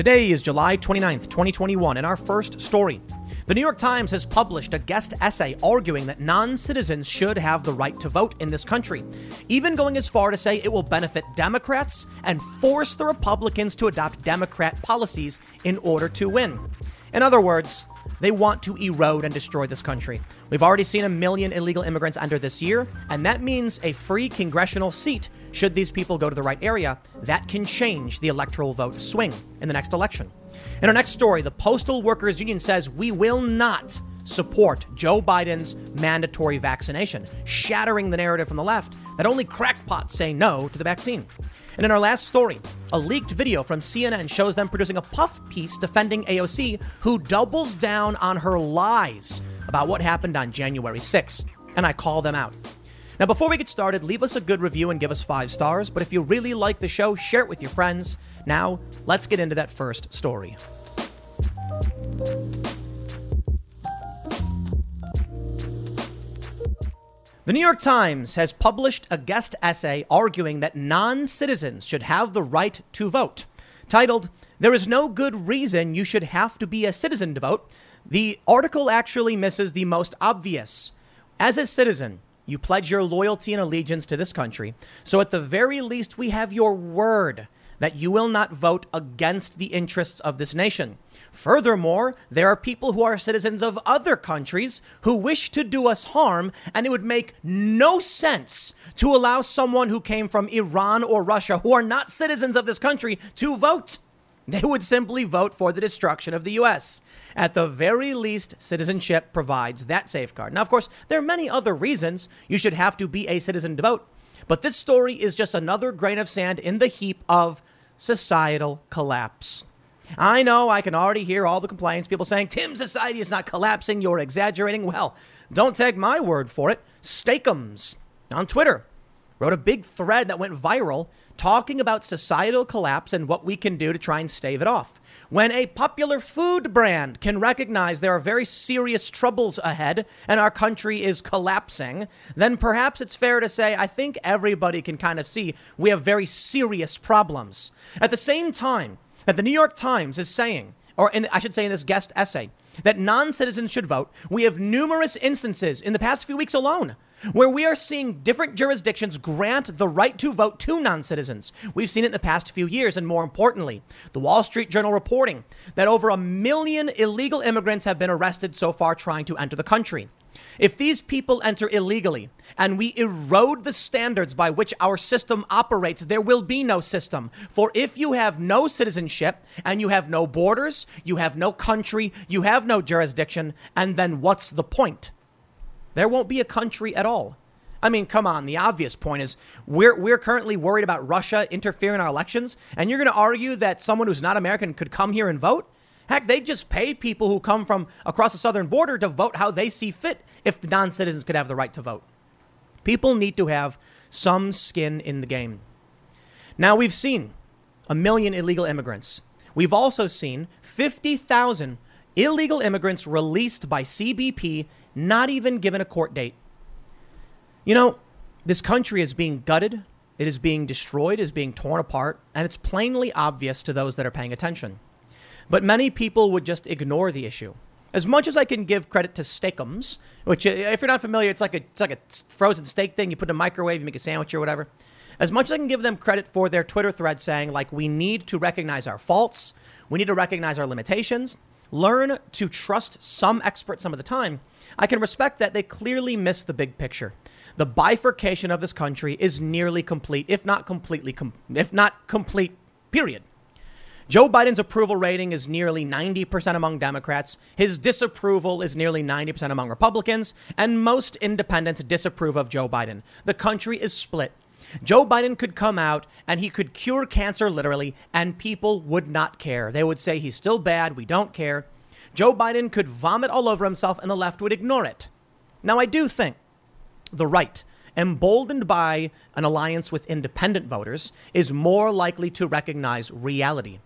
Today is July 29th, 2021, and our first story. The New York Times has published a guest essay arguing that non citizens should have the right to vote in this country, even going as far to say it will benefit Democrats and force the Republicans to adopt Democrat policies in order to win. In other words, they want to erode and destroy this country. We've already seen a million illegal immigrants enter this year, and that means a free congressional seat should these people go to the right area. That can change the electoral vote swing in the next election. In our next story, the Postal Workers Union says we will not support Joe Biden's mandatory vaccination, shattering the narrative from the left that only crackpots say no to the vaccine. And in our last story, a leaked video from CNN shows them producing a puff piece defending AOC, who doubles down on her lies about what happened on January 6th. And I call them out. Now, before we get started, leave us a good review and give us five stars. But if you really like the show, share it with your friends. Now, let's get into that first story. The New York Times has published a guest essay arguing that non citizens should have the right to vote. Titled, There is no good reason you should have to be a citizen to vote. The article actually misses the most obvious. As a citizen, you pledge your loyalty and allegiance to this country. So at the very least, we have your word that you will not vote against the interests of this nation. Furthermore, there are people who are citizens of other countries who wish to do us harm, and it would make no sense to allow someone who came from Iran or Russia, who are not citizens of this country, to vote. They would simply vote for the destruction of the U.S. At the very least, citizenship provides that safeguard. Now, of course, there are many other reasons you should have to be a citizen to vote, but this story is just another grain of sand in the heap of societal collapse. I know I can already hear all the complaints, people saying, Tim, society is not collapsing, you're exaggerating. Well, don't take my word for it. Steakums on Twitter wrote a big thread that went viral talking about societal collapse and what we can do to try and stave it off. When a popular food brand can recognize there are very serious troubles ahead and our country is collapsing, then perhaps it's fair to say I think everybody can kind of see we have very serious problems. At the same time, that the New York Times is saying, or in, I should say in this guest essay, that non citizens should vote. We have numerous instances in the past few weeks alone where we are seeing different jurisdictions grant the right to vote to non citizens. We've seen it in the past few years, and more importantly, the Wall Street Journal reporting that over a million illegal immigrants have been arrested so far trying to enter the country. If these people enter illegally and we erode the standards by which our system operates, there will be no system. For if you have no citizenship and you have no borders, you have no country, you have no jurisdiction, and then what's the point? There won't be a country at all. I mean, come on. The obvious point is we're, we're currently worried about Russia interfering in our elections, and you're going to argue that someone who's not American could come here and vote? Heck, they just pay people who come from across the southern border to vote how they see fit if the non citizens could have the right to vote. People need to have some skin in the game. Now, we've seen a million illegal immigrants. We've also seen 50,000 illegal immigrants released by CBP, not even given a court date. You know, this country is being gutted, it is being destroyed, it is being torn apart, and it's plainly obvious to those that are paying attention. But many people would just ignore the issue. As much as I can give credit to Steakums, which, uh, if you're not familiar, it's like a it's like a frozen steak thing. You put in a microwave, you make a sandwich or whatever. As much as I can give them credit for their Twitter thread saying like we need to recognize our faults, we need to recognize our limitations, learn to trust some experts some of the time. I can respect that they clearly miss the big picture. The bifurcation of this country is nearly complete, if not completely, com- if not complete. Period. Joe Biden's approval rating is nearly 90% among Democrats. His disapproval is nearly 90% among Republicans. And most independents disapprove of Joe Biden. The country is split. Joe Biden could come out and he could cure cancer literally, and people would not care. They would say he's still bad. We don't care. Joe Biden could vomit all over himself, and the left would ignore it. Now, I do think the right, emboldened by an alliance with independent voters, is more likely to recognize reality.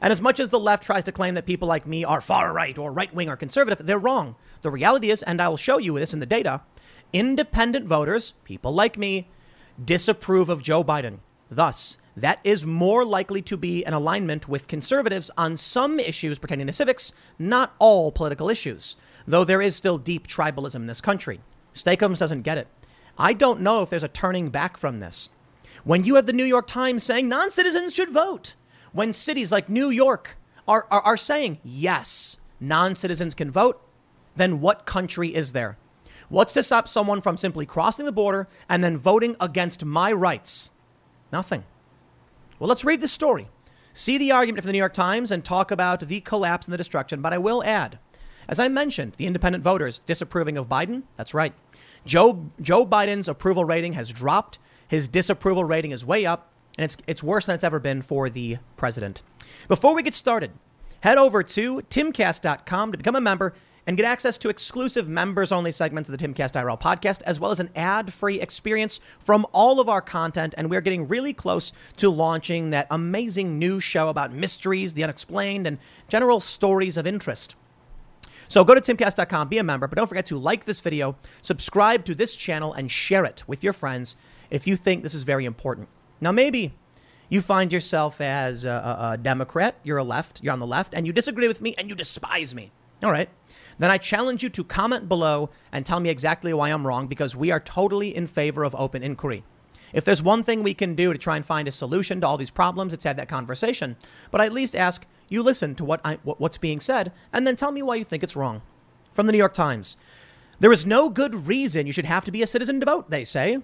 And as much as the left tries to claim that people like me are far right or right wing or conservative, they're wrong. The reality is, and I'll show you this in the data, independent voters, people like me, disapprove of Joe Biden. Thus, that is more likely to be an alignment with conservatives on some issues pertaining to civics, not all political issues, though there is still deep tribalism in this country. Steakums doesn't get it. I don't know if there's a turning back from this. When you have the New York Times saying non citizens should vote, when cities like New York are, are, are saying, yes, non citizens can vote, then what country is there? What's to stop someone from simply crossing the border and then voting against my rights? Nothing. Well, let's read the story. See the argument from the New York Times and talk about the collapse and the destruction. But I will add, as I mentioned, the independent voters disapproving of Biden. That's right. Joe, Joe Biden's approval rating has dropped. His disapproval rating is way up, and it's, it's worse than it's ever been for the president. Before we get started, head over to timcast.com to become a member and get access to exclusive members only segments of the Timcast IRL podcast, as well as an ad free experience from all of our content. And we're getting really close to launching that amazing new show about mysteries, the unexplained, and general stories of interest. So go to timcast.com, be a member, but don't forget to like this video, subscribe to this channel, and share it with your friends if you think this is very important. Now, maybe you find yourself as a, a, a Democrat, you're a left, you're on the left, and you disagree with me and you despise me. All right then I challenge you to comment below and tell me exactly why I'm wrong because we are totally in favor of open inquiry. If there's one thing we can do to try and find a solution to all these problems, it's have that conversation. But I at least ask you listen to what I, what's being said and then tell me why you think it's wrong. From the New York Times. There is no good reason you should have to be a citizen to vote, they say.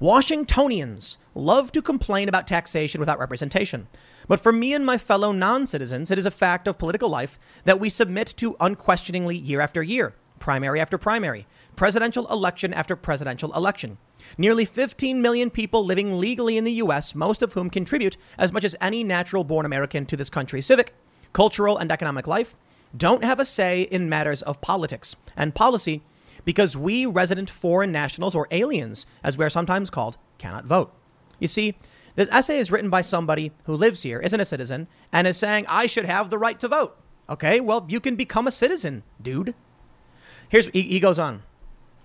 Washingtonians love to complain about taxation without representation. But for me and my fellow non citizens, it is a fact of political life that we submit to unquestioningly year after year, primary after primary, presidential election after presidential election. Nearly 15 million people living legally in the U.S., most of whom contribute as much as any natural born American to this country's civic, cultural, and economic life, don't have a say in matters of politics and policy because we resident foreign nationals or aliens, as we're sometimes called, cannot vote. You see, this essay is written by somebody who lives here, isn't a citizen, and is saying, I should have the right to vote. Okay, well, you can become a citizen, dude. Here's he, he goes on.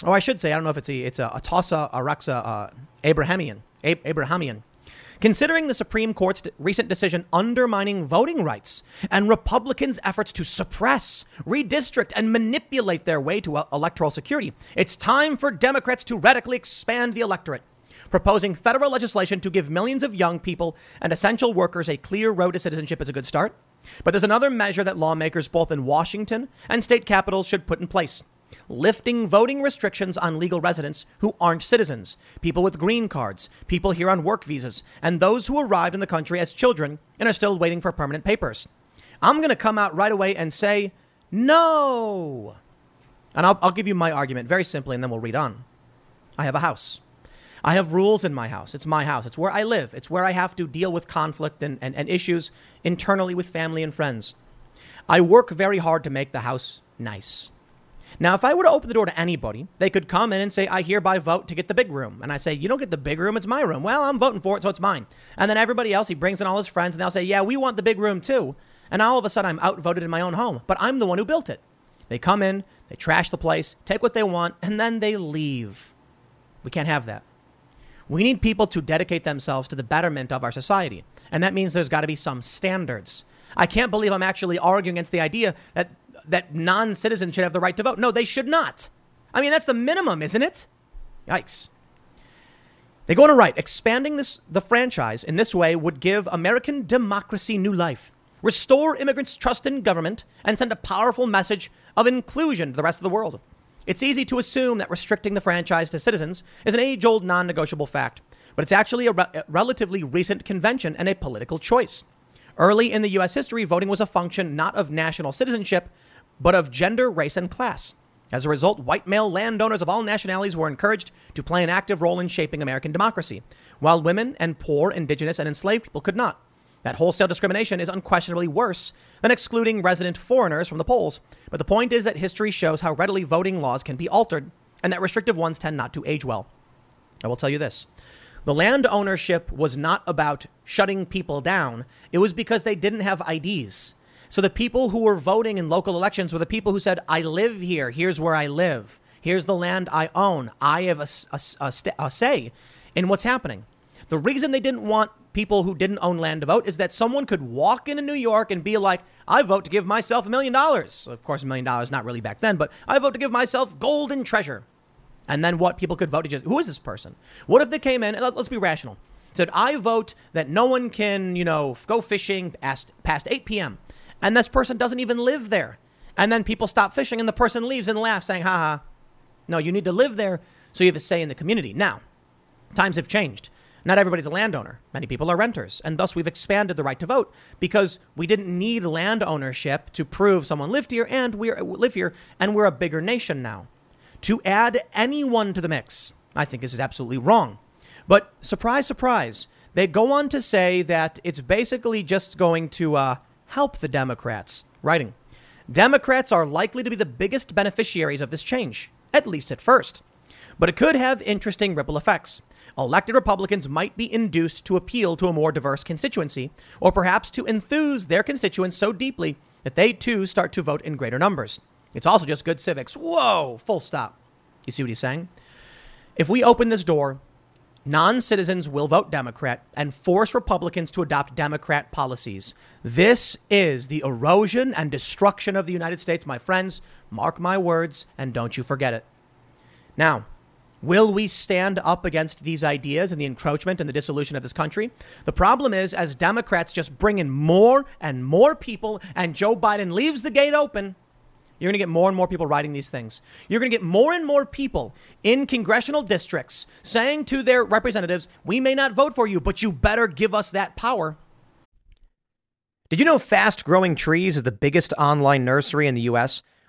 Or oh, I should say, I don't know if it's a, it's a Atossa Araxia uh, Abrahamian. Abrahamian. Considering the Supreme Court's recent decision undermining voting rights and Republicans' efforts to suppress, redistrict, and manipulate their way to electoral security, it's time for Democrats to radically expand the electorate. Proposing federal legislation to give millions of young people and essential workers a clear road to citizenship is a good start. But there's another measure that lawmakers both in Washington and state capitals should put in place lifting voting restrictions on legal residents who aren't citizens, people with green cards, people here on work visas, and those who arrived in the country as children and are still waiting for permanent papers. I'm going to come out right away and say no. And I'll, I'll give you my argument very simply, and then we'll read on. I have a house. I have rules in my house. It's my house. It's where I live. It's where I have to deal with conflict and, and, and issues internally with family and friends. I work very hard to make the house nice. Now, if I were to open the door to anybody, they could come in and say, I hereby vote to get the big room. And I say, You don't get the big room, it's my room. Well, I'm voting for it, so it's mine. And then everybody else, he brings in all his friends, and they'll say, Yeah, we want the big room too. And all of a sudden, I'm outvoted in my own home, but I'm the one who built it. They come in, they trash the place, take what they want, and then they leave. We can't have that. We need people to dedicate themselves to the betterment of our society. And that means there's got to be some standards. I can't believe I'm actually arguing against the idea that that non-citizens should have the right to vote. No, they should not. I mean, that's the minimum, isn't it? Yikes. They go on to write, expanding this the franchise in this way would give American democracy new life, restore immigrants' trust in government, and send a powerful message of inclusion to the rest of the world. It's easy to assume that restricting the franchise to citizens is an age-old non-negotiable fact, but it's actually a, re- a relatively recent convention and a political choice. Early in the U.S. history, voting was a function not of national citizenship, but of gender, race, and class. As a result, white male landowners of all nationalities were encouraged to play an active role in shaping American democracy, while women and poor, indigenous, and enslaved people could not. That wholesale discrimination is unquestionably worse than excluding resident foreigners from the polls. But the point is that history shows how readily voting laws can be altered and that restrictive ones tend not to age well. I will tell you this the land ownership was not about shutting people down, it was because they didn't have IDs. So the people who were voting in local elections were the people who said, I live here. Here's where I live. Here's the land I own. I have a, a, a, a say in what's happening. The reason they didn't want people who didn't own land to vote is that someone could walk into New York and be like, I vote to give myself a million dollars. Of course, a million dollars not really back then, but I vote to give myself golden treasure. And then what people could vote to just, who is this person? What if they came in, let's be rational, said, I vote that no one can, you know, go fishing past, past 8 p.m. And this person doesn't even live there. And then people stop fishing and the person leaves and laughs saying, ha ha. No, you need to live there so you have a say in the community. Now, times have changed. Not everybody's a landowner. Many people are renters. And thus we've expanded the right to vote because we didn't need land ownership to prove someone lived here and we live here and we're a bigger nation now. To add anyone to the mix, I think this is absolutely wrong. But surprise, surprise, they go on to say that it's basically just going to uh, help the Democrats. Writing Democrats are likely to be the biggest beneficiaries of this change, at least at first. But it could have interesting ripple effects elected Republicans might be induced to appeal to a more diverse constituency, or perhaps to enthuse their constituents so deeply that they too start to vote in greater numbers. It's also just good civics. Whoa, full stop. You see what he's saying? If we open this door, non citizens will vote Democrat and force Republicans to adopt Democrat policies. This is the erosion and destruction of the United States, my friends. Mark my words and don't you forget it. Now, Will we stand up against these ideas and the encroachment and the dissolution of this country? The problem is, as Democrats just bring in more and more people and Joe Biden leaves the gate open, you're going to get more and more people writing these things. You're going to get more and more people in congressional districts saying to their representatives, we may not vote for you, but you better give us that power. Did you know Fast Growing Trees is the biggest online nursery in the U.S.?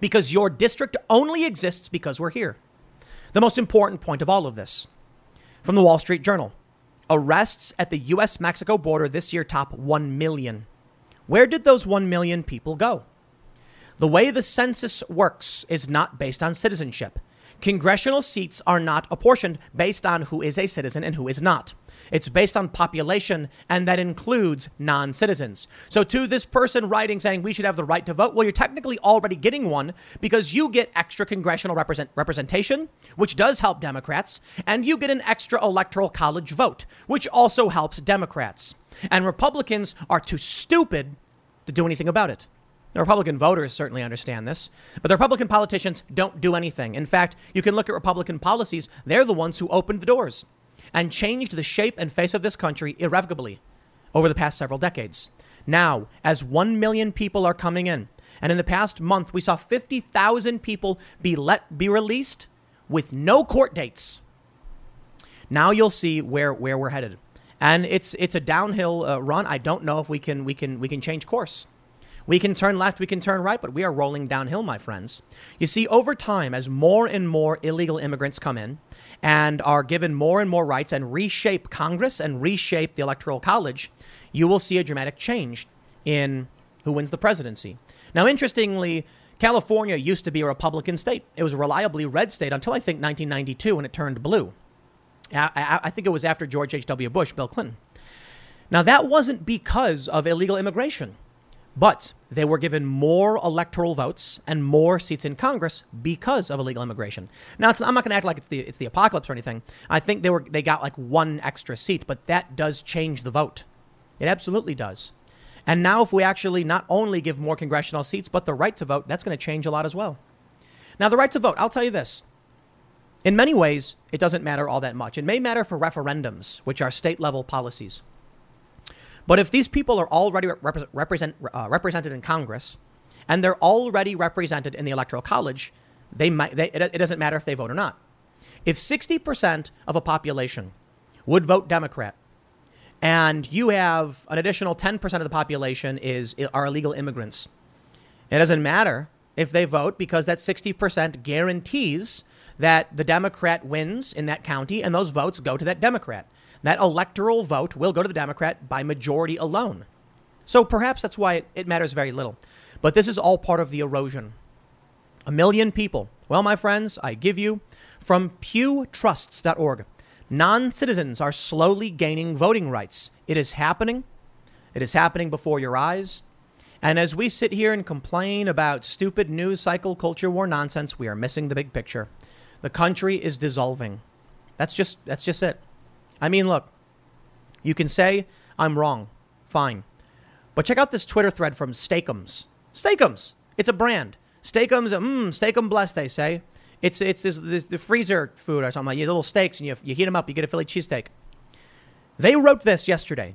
Because your district only exists because we're here. The most important point of all of this from the Wall Street Journal arrests at the US Mexico border this year top 1 million. Where did those 1 million people go? The way the census works is not based on citizenship. Congressional seats are not apportioned based on who is a citizen and who is not. It's based on population, and that includes non citizens. So, to this person writing saying we should have the right to vote, well, you're technically already getting one because you get extra congressional represent- representation, which does help Democrats, and you get an extra electoral college vote, which also helps Democrats. And Republicans are too stupid to do anything about it. The Republican voters certainly understand this, but the Republican politicians don't do anything. In fact, you can look at Republican policies, they're the ones who opened the doors and changed the shape and face of this country irrevocably over the past several decades. Now, as 1 million people are coming in, and in the past month we saw 50,000 people be let be released with no court dates. Now you'll see where where we're headed. And it's it's a downhill uh, run. I don't know if we can we can we can change course. We can turn left, we can turn right, but we are rolling downhill, my friends. You see, over time, as more and more illegal immigrants come in, and are given more and more rights and reshape Congress and reshape the Electoral College, you will see a dramatic change in who wins the presidency. Now, interestingly, California used to be a Republican state. It was a reliably red state until I think 1992 when it turned blue. I, I think it was after George H.W. Bush, Bill Clinton. Now, that wasn't because of illegal immigration. But they were given more electoral votes and more seats in Congress because of illegal immigration. Now, I'm not going to act like it's the it's the apocalypse or anything. I think they were they got like one extra seat, but that does change the vote. It absolutely does. And now, if we actually not only give more congressional seats, but the right to vote, that's going to change a lot as well. Now, the right to vote, I'll tell you this. In many ways, it doesn't matter all that much. It may matter for referendums, which are state level policies. But if these people are already represent, represent, uh, represented in Congress and they're already represented in the Electoral College, they might, they, it, it doesn't matter if they vote or not. If 60% of a population would vote Democrat, and you have an additional 10% of the population is are illegal immigrants, it doesn't matter if they vote because that 60% guarantees that the Democrat wins in that county and those votes go to that Democrat. That electoral vote will go to the Democrat by majority alone. So perhaps that's why it, it matters very little. But this is all part of the erosion. A million people. Well, my friends, I give you from pewtrusts.org. Non citizens are slowly gaining voting rights. It is happening. It is happening before your eyes. And as we sit here and complain about stupid news cycle culture war nonsense, we are missing the big picture. The country is dissolving. That's just that's just it. I mean, look, you can say I'm wrong. Fine. But check out this Twitter thread from Steakums. Steakums. It's a brand. Steakums, mmm, Steakum blessed, they say. It's it's this, this, the freezer food or something. Like you little steaks and you, you heat them up, you get a Philly cheesesteak. They wrote this yesterday.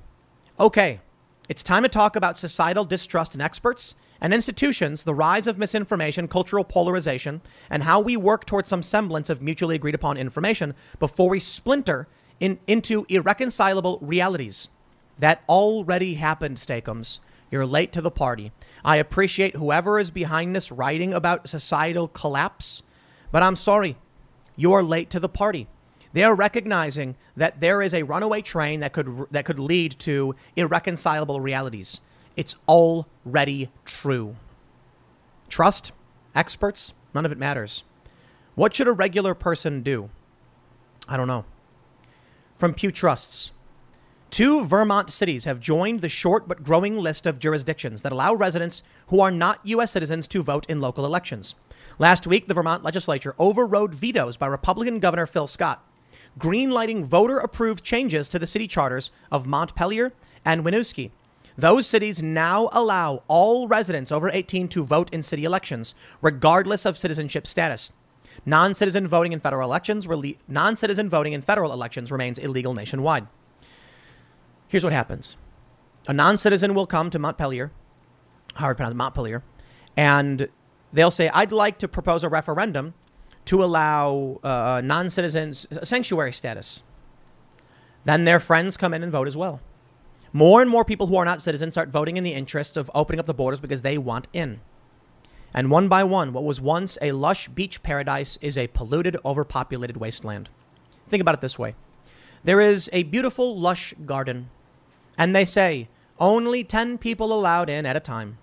Okay, it's time to talk about societal distrust in experts and institutions, the rise of misinformation, cultural polarization, and how we work towards some semblance of mutually agreed upon information before we splinter in, into irreconcilable realities. That already happened, Steakums. You're late to the party. I appreciate whoever is behind this writing about societal collapse, but I'm sorry. You are late to the party. They are recognizing that there is a runaway train that could that could lead to irreconcilable realities. It's already true. Trust experts, none of it matters. What should a regular person do? I don't know. From Pew Trusts. Two Vermont cities have joined the short but growing list of jurisdictions that allow residents who are not U.S. citizens to vote in local elections. Last week, the Vermont legislature overrode vetoes by Republican Governor Phil Scott, greenlighting voter approved changes to the city charters of Montpelier and Winooski. Those cities now allow all residents over 18 to vote in city elections, regardless of citizenship status. Non-citizen voting in federal elections, non-citizen voting in federal elections remains illegal nationwide. Here's what happens a non citizen will come to Montpelier, hard pronounce Montpelier, and they'll say, I'd like to propose a referendum to allow uh, non citizens sanctuary status. Then their friends come in and vote as well. More and more people who are not citizens start voting in the interest of opening up the borders because they want in. And one by one, what was once a lush beach paradise is a polluted, overpopulated wasteland. Think about it this way there is a beautiful, lush garden and they say, only 10 people allowed in at a time.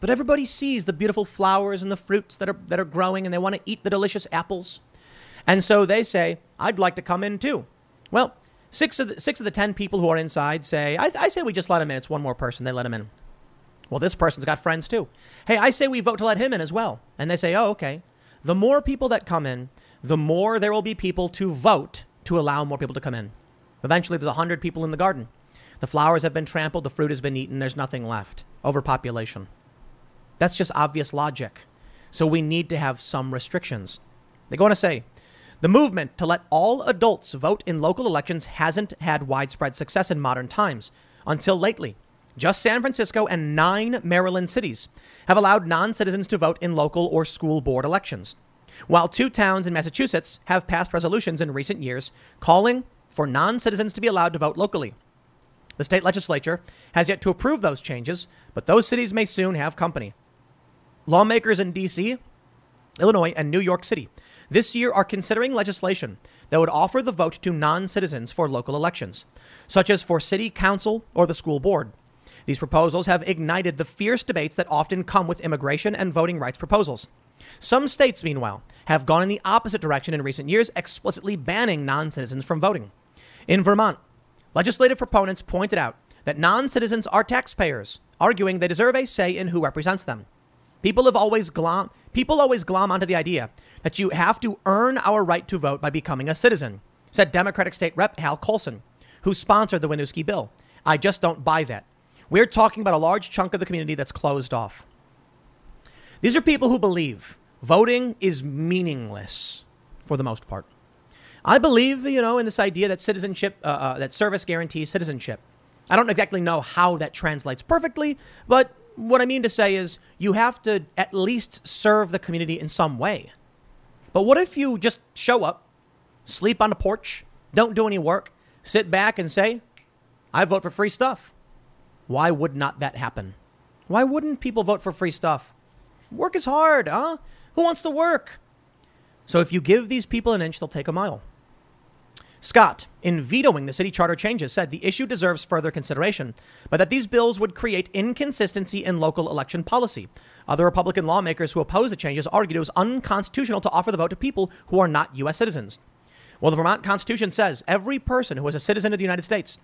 But everybody sees the beautiful flowers and the fruits that are, that are growing and they want to eat the delicious apples. And so they say, I'd like to come in too. Well, six of the, six of the 10 people who are inside say, I, I say we just let him in. It's one more person. They let him in. Well, this person's got friends too. Hey, I say we vote to let him in as well. And they say, oh, okay. The more people that come in, the more there will be people to vote to allow more people to come in. Eventually, there's 100 people in the garden. The flowers have been trampled, the fruit has been eaten, there's nothing left. Overpopulation. That's just obvious logic. So we need to have some restrictions. They go on to say the movement to let all adults vote in local elections hasn't had widespread success in modern times until lately. Just San Francisco and nine Maryland cities have allowed non citizens to vote in local or school board elections, while two towns in Massachusetts have passed resolutions in recent years calling for non citizens to be allowed to vote locally. The state legislature has yet to approve those changes, but those cities may soon have company. Lawmakers in D.C., Illinois, and New York City this year are considering legislation that would offer the vote to non citizens for local elections, such as for city council or the school board. These proposals have ignited the fierce debates that often come with immigration and voting rights proposals. Some states, meanwhile, have gone in the opposite direction in recent years, explicitly banning non citizens from voting. In Vermont, Legislative proponents pointed out that non citizens are taxpayers, arguing they deserve a say in who represents them. People have always glom people always glom onto the idea that you have to earn our right to vote by becoming a citizen, said Democratic State Rep Hal Colston, who sponsored the Winooski bill. I just don't buy that. We're talking about a large chunk of the community that's closed off. These are people who believe voting is meaningless for the most part. I believe, you know, in this idea that citizenship, uh, uh, that service guarantees citizenship. I don't exactly know how that translates perfectly, but what I mean to say is you have to at least serve the community in some way. But what if you just show up, sleep on the porch, don't do any work, sit back and say, I vote for free stuff? Why would not that happen? Why wouldn't people vote for free stuff? Work is hard, huh? Who wants to work? So if you give these people an inch, they'll take a mile. Scott, in vetoing the city charter changes, said the issue deserves further consideration, but that these bills would create inconsistency in local election policy. Other Republican lawmakers who oppose the changes argued it was unconstitutional to offer the vote to people who are not U.S. citizens. Well, the Vermont Constitution says every person who is a citizen of the United States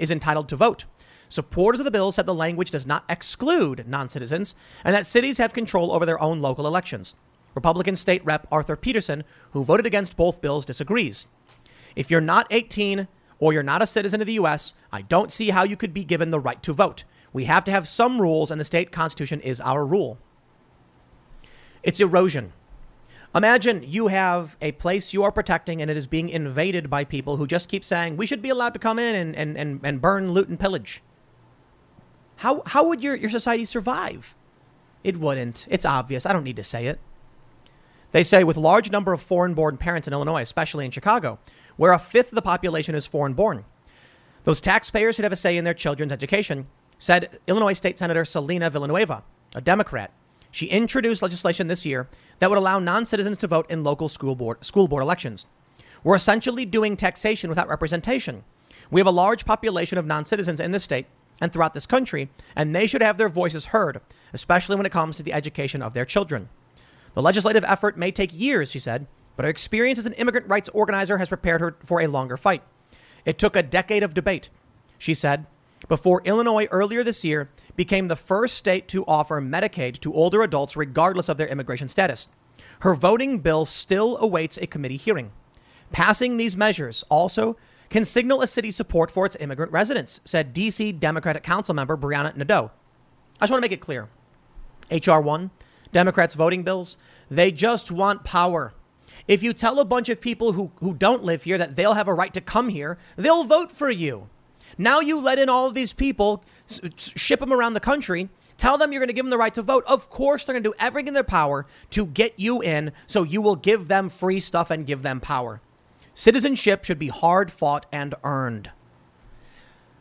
is entitled to vote. Supporters of the bill said the language does not exclude non citizens and that cities have control over their own local elections. Republican State Rep Arthur Peterson, who voted against both bills, disagrees. If you're not 18 or you're not a citizen of the U.S., I don't see how you could be given the right to vote. We have to have some rules, and the state constitution is our rule. It's erosion. Imagine you have a place you are protecting and it is being invaded by people who just keep saying, we should be allowed to come in and, and, and, and burn, loot, and pillage. How, how would your, your society survive? It wouldn't. It's obvious. I don't need to say it. They say with large number of foreign born parents in Illinois, especially in Chicago, where a fifth of the population is foreign born. Those taxpayers should have a say in their children's education, said Illinois State Senator Celina Villanueva, a Democrat. She introduced legislation this year that would allow non citizens to vote in local school board, school board elections. We're essentially doing taxation without representation. We have a large population of non citizens in this state and throughout this country, and they should have their voices heard, especially when it comes to the education of their children. The legislative effort may take years, she said, but her experience as an immigrant rights organizer has prepared her for a longer fight. It took a decade of debate, she said, before Illinois earlier this year became the first state to offer Medicaid to older adults regardless of their immigration status. Her voting bill still awaits a committee hearing. Passing these measures also can signal a city's support for its immigrant residents, said D.C. Democratic Council member Brianna Nadeau. I just want to make it clear H.R. 1, Democrats' voting bills, they just want power. If you tell a bunch of people who, who don't live here that they'll have a right to come here, they'll vote for you. Now you let in all of these people, ship them around the country, tell them you're going to give them the right to vote. Of course, they're going to do everything in their power to get you in so you will give them free stuff and give them power. Citizenship should be hard fought and earned.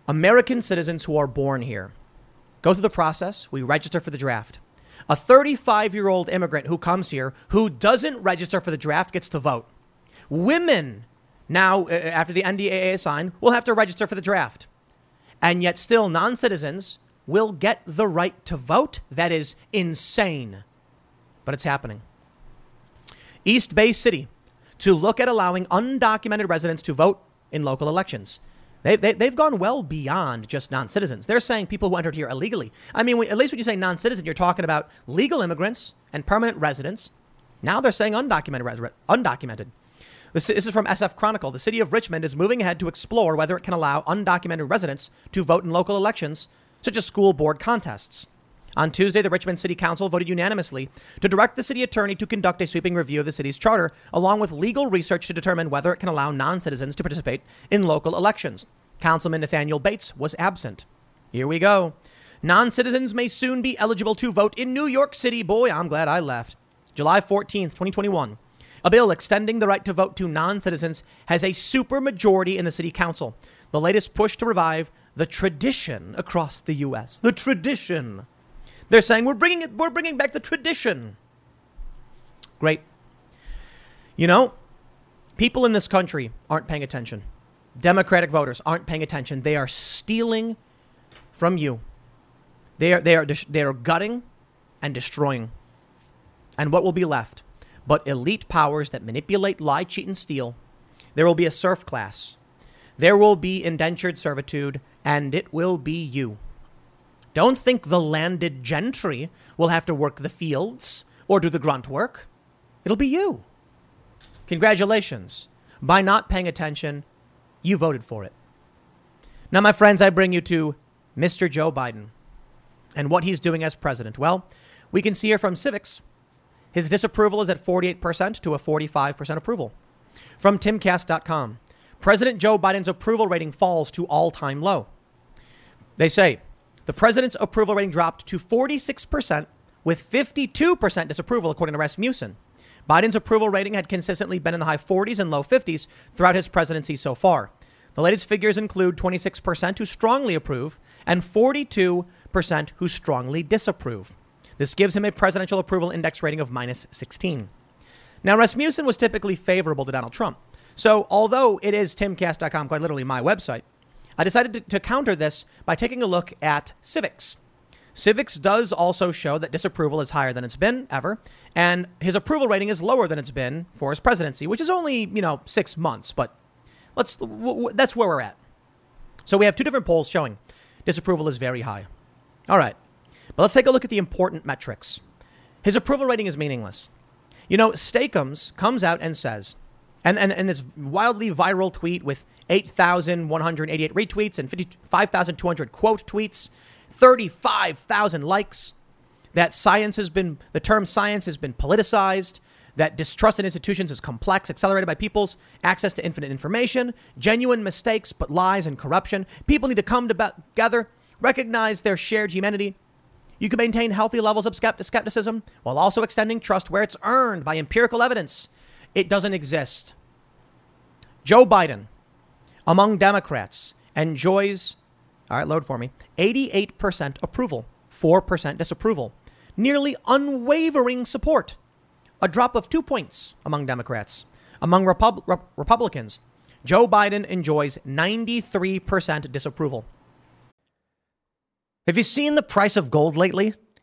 American citizens who are born here go through the process, we register for the draft. A 35 year old immigrant who comes here who doesn't register for the draft gets to vote. Women now, uh, uh, after the NDAA is signed, will have to register for the draft. And yet, still, non citizens will get the right to vote. That is insane. But it's happening. East Bay City to look at allowing undocumented residents to vote in local elections. They, they, they've gone well beyond just non citizens. They're saying people who entered here illegally. I mean, at least when you say non citizen, you're talking about legal immigrants and permanent residents. Now they're saying undocumented. undocumented. This, this is from SF Chronicle. The city of Richmond is moving ahead to explore whether it can allow undocumented residents to vote in local elections, such as school board contests. On Tuesday, the Richmond City Council voted unanimously to direct the city attorney to conduct a sweeping review of the city's charter, along with legal research to determine whether it can allow non citizens to participate in local elections. Councilman Nathaniel Bates was absent. Here we go. Non citizens may soon be eligible to vote in New York City. Boy, I'm glad I left. July 14th, 2021. A bill extending the right to vote to non citizens has a supermajority in the city council. The latest push to revive the tradition across the U.S. The tradition they're saying we're bringing it, we're bringing back the tradition. Great. You know, people in this country aren't paying attention. Democratic voters aren't paying attention. They are stealing from you. They are they are they are gutting and destroying. And what will be left? But elite powers that manipulate, lie, cheat, and steal. There will be a serf class. There will be indentured servitude, and it will be you. Don't think the landed gentry will have to work the fields or do the grunt work. It'll be you. Congratulations. By not paying attention, you voted for it. Now, my friends, I bring you to Mr. Joe Biden and what he's doing as president. Well, we can see here from Civiqs, his disapproval is at 48% to a 45% approval. From timcast.com, President Joe Biden's approval rating falls to all time low. They say the president's approval rating dropped to 46%, with 52% disapproval, according to Rasmussen. Biden's approval rating had consistently been in the high 40s and low 50s throughout his presidency so far. The latest figures include 26% who strongly approve and 42% who strongly disapprove. This gives him a presidential approval index rating of minus 16. Now, Rasmussen was typically favorable to Donald Trump. So, although it is timcast.com, quite literally my website, I decided to, to counter this by taking a look at Civiqs. Civiqs does also show that disapproval is higher than it's been ever, and his approval rating is lower than it's been for his presidency, which is only, you know, six months, but let's, w- w- that's where we're at. So we have two different polls showing disapproval is very high. All right, but let's take a look at the important metrics. His approval rating is meaningless. You know, Steakums comes out and says, and, and, and this wildly viral tweet with 8,188 retweets and 55,200 quote tweets 35,000 likes. That science has been, the term science has been politicized. That distrust in institutions is complex, accelerated by people's access to infinite information, genuine mistakes, but lies and corruption. People need to come together, recognize their shared humanity. You can maintain healthy levels of skepticism while also extending trust where it's earned by empirical evidence. It doesn't exist. Joe Biden, among Democrats, enjoys all right, load for me. 88% approval, 4% disapproval. Nearly unwavering support. A drop of two points among Democrats. Among Repub- Re- Republicans, Joe Biden enjoys 93% disapproval. Have you seen the price of gold lately?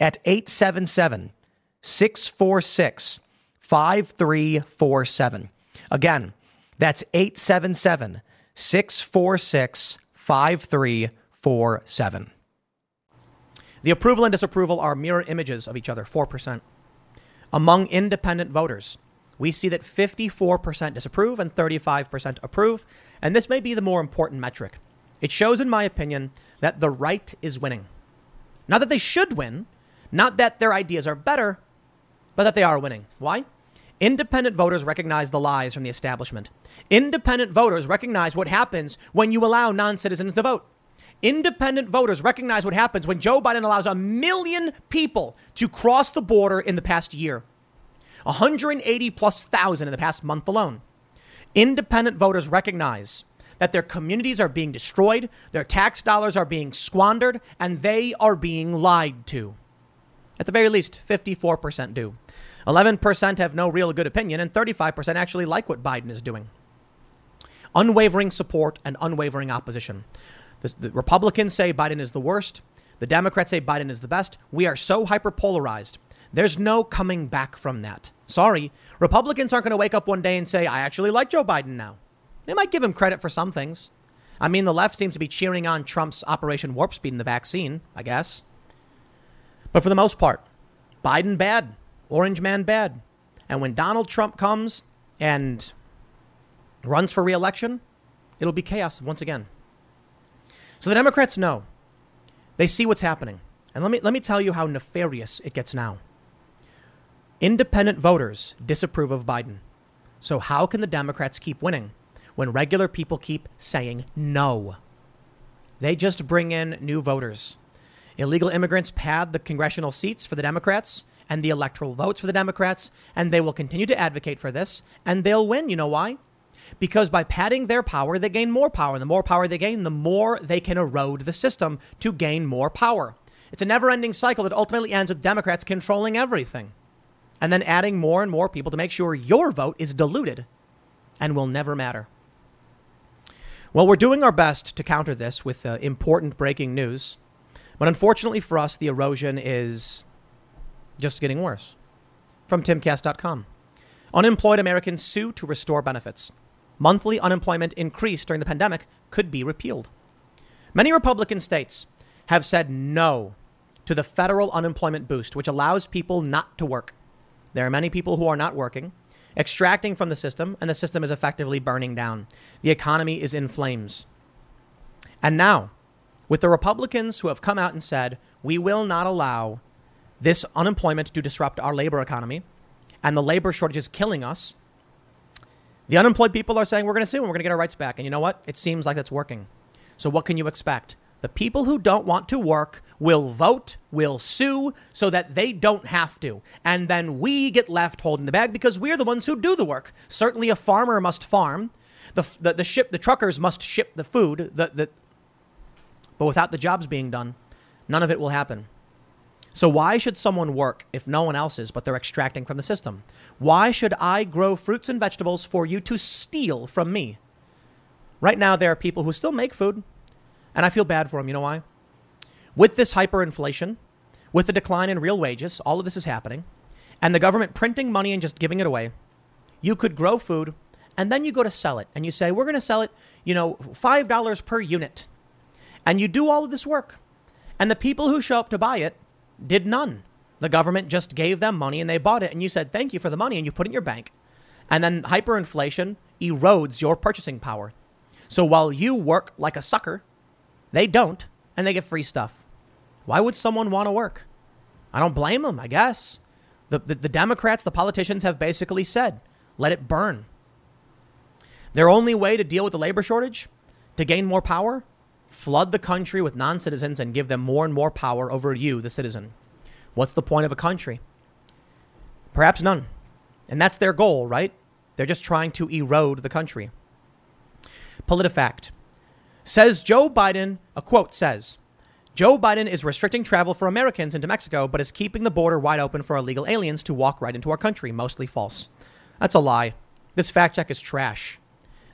at 877 646 5347. Again, that's 877 646 5347. The approval and disapproval are mirror images of each other, 4%. Among independent voters, we see that 54% disapprove and 35% approve, and this may be the more important metric. It shows, in my opinion, that the right is winning. Not that they should win, not that their ideas are better, but that they are winning. Why? Independent voters recognize the lies from the establishment. Independent voters recognize what happens when you allow non citizens to vote. Independent voters recognize what happens when Joe Biden allows a million people to cross the border in the past year 180 plus thousand in the past month alone. Independent voters recognize that their communities are being destroyed, their tax dollars are being squandered, and they are being lied to. At the very least, 54% do. 11% have no real good opinion, and 35% actually like what Biden is doing. Unwavering support and unwavering opposition. The, the, Republicans say Biden is the worst. The Democrats say Biden is the best. We are so hyperpolarized. There's no coming back from that. Sorry. Republicans aren't going to wake up one day and say, I actually like Joe Biden now. They might give him credit for some things. I mean, the left seems to be cheering on Trump's Operation Warp Speed in the vaccine, I guess. But for the most part, Biden bad. Orange man bad. And when Donald Trump comes and runs for reelection, it'll be chaos once again. So the Democrats know. They see what's happening. And let me, let me tell you how nefarious it gets now. Independent voters disapprove of Biden. So, how can the Democrats keep winning when regular people keep saying no? They just bring in new voters. Illegal immigrants pad the congressional seats for the Democrats and the electoral votes for the Democrats, and they will continue to advocate for this, and they'll win. You know why? Because by padding their power, they gain more power. And the more power they gain, the more they can erode the system to gain more power. It's a never ending cycle that ultimately ends with Democrats controlling everything and then adding more and more people to make sure your vote is diluted and will never matter. Well, we're doing our best to counter this with uh, important breaking news. But unfortunately for us, the erosion is just getting worse. From timcast.com. Unemployed Americans sue to restore benefits. Monthly unemployment increase during the pandemic could be repealed. Many Republican states have said no to the federal unemployment boost, which allows people not to work. There are many people who are not working, extracting from the system, and the system is effectively burning down. The economy is in flames. And now, with the Republicans who have come out and said, we will not allow this unemployment to disrupt our labor economy, and the labor shortage is killing us. The unemployed people are saying we're going to sue and we're going to get our rights back. And you know what? It seems like that's working. So what can you expect? The people who don't want to work will vote, will sue so that they don't have to. And then we get left holding the bag because we're the ones who do the work. Certainly a farmer must farm. The, the, the ship, the truckers must ship the food. The, the, but without the jobs being done, none of it will happen. So why should someone work if no one else is, but they're extracting from the system? Why should I grow fruits and vegetables for you to steal from me? Right now, there are people who still make food, and I feel bad for them. You know why? With this hyperinflation, with the decline in real wages, all of this is happening, and the government printing money and just giving it away, you could grow food, and then you go to sell it, and you say, we're going to sell it, you know, $5 per unit. And you do all of this work. And the people who show up to buy it did none. The government just gave them money and they bought it. And you said, thank you for the money. And you put it in your bank. And then hyperinflation erodes your purchasing power. So while you work like a sucker, they don't and they get free stuff. Why would someone want to work? I don't blame them, I guess. The, the, the Democrats, the politicians have basically said, let it burn. Their only way to deal with the labor shortage, to gain more power, flood the country with non citizens and give them more and more power over you, the citizen. What's the point of a country? Perhaps none. And that's their goal, right? They're just trying to erode the country. PolitiFact says Joe Biden, a quote says, Joe Biden is restricting travel for Americans into Mexico, but is keeping the border wide open for illegal aliens to walk right into our country. Mostly false. That's a lie. This fact check is trash.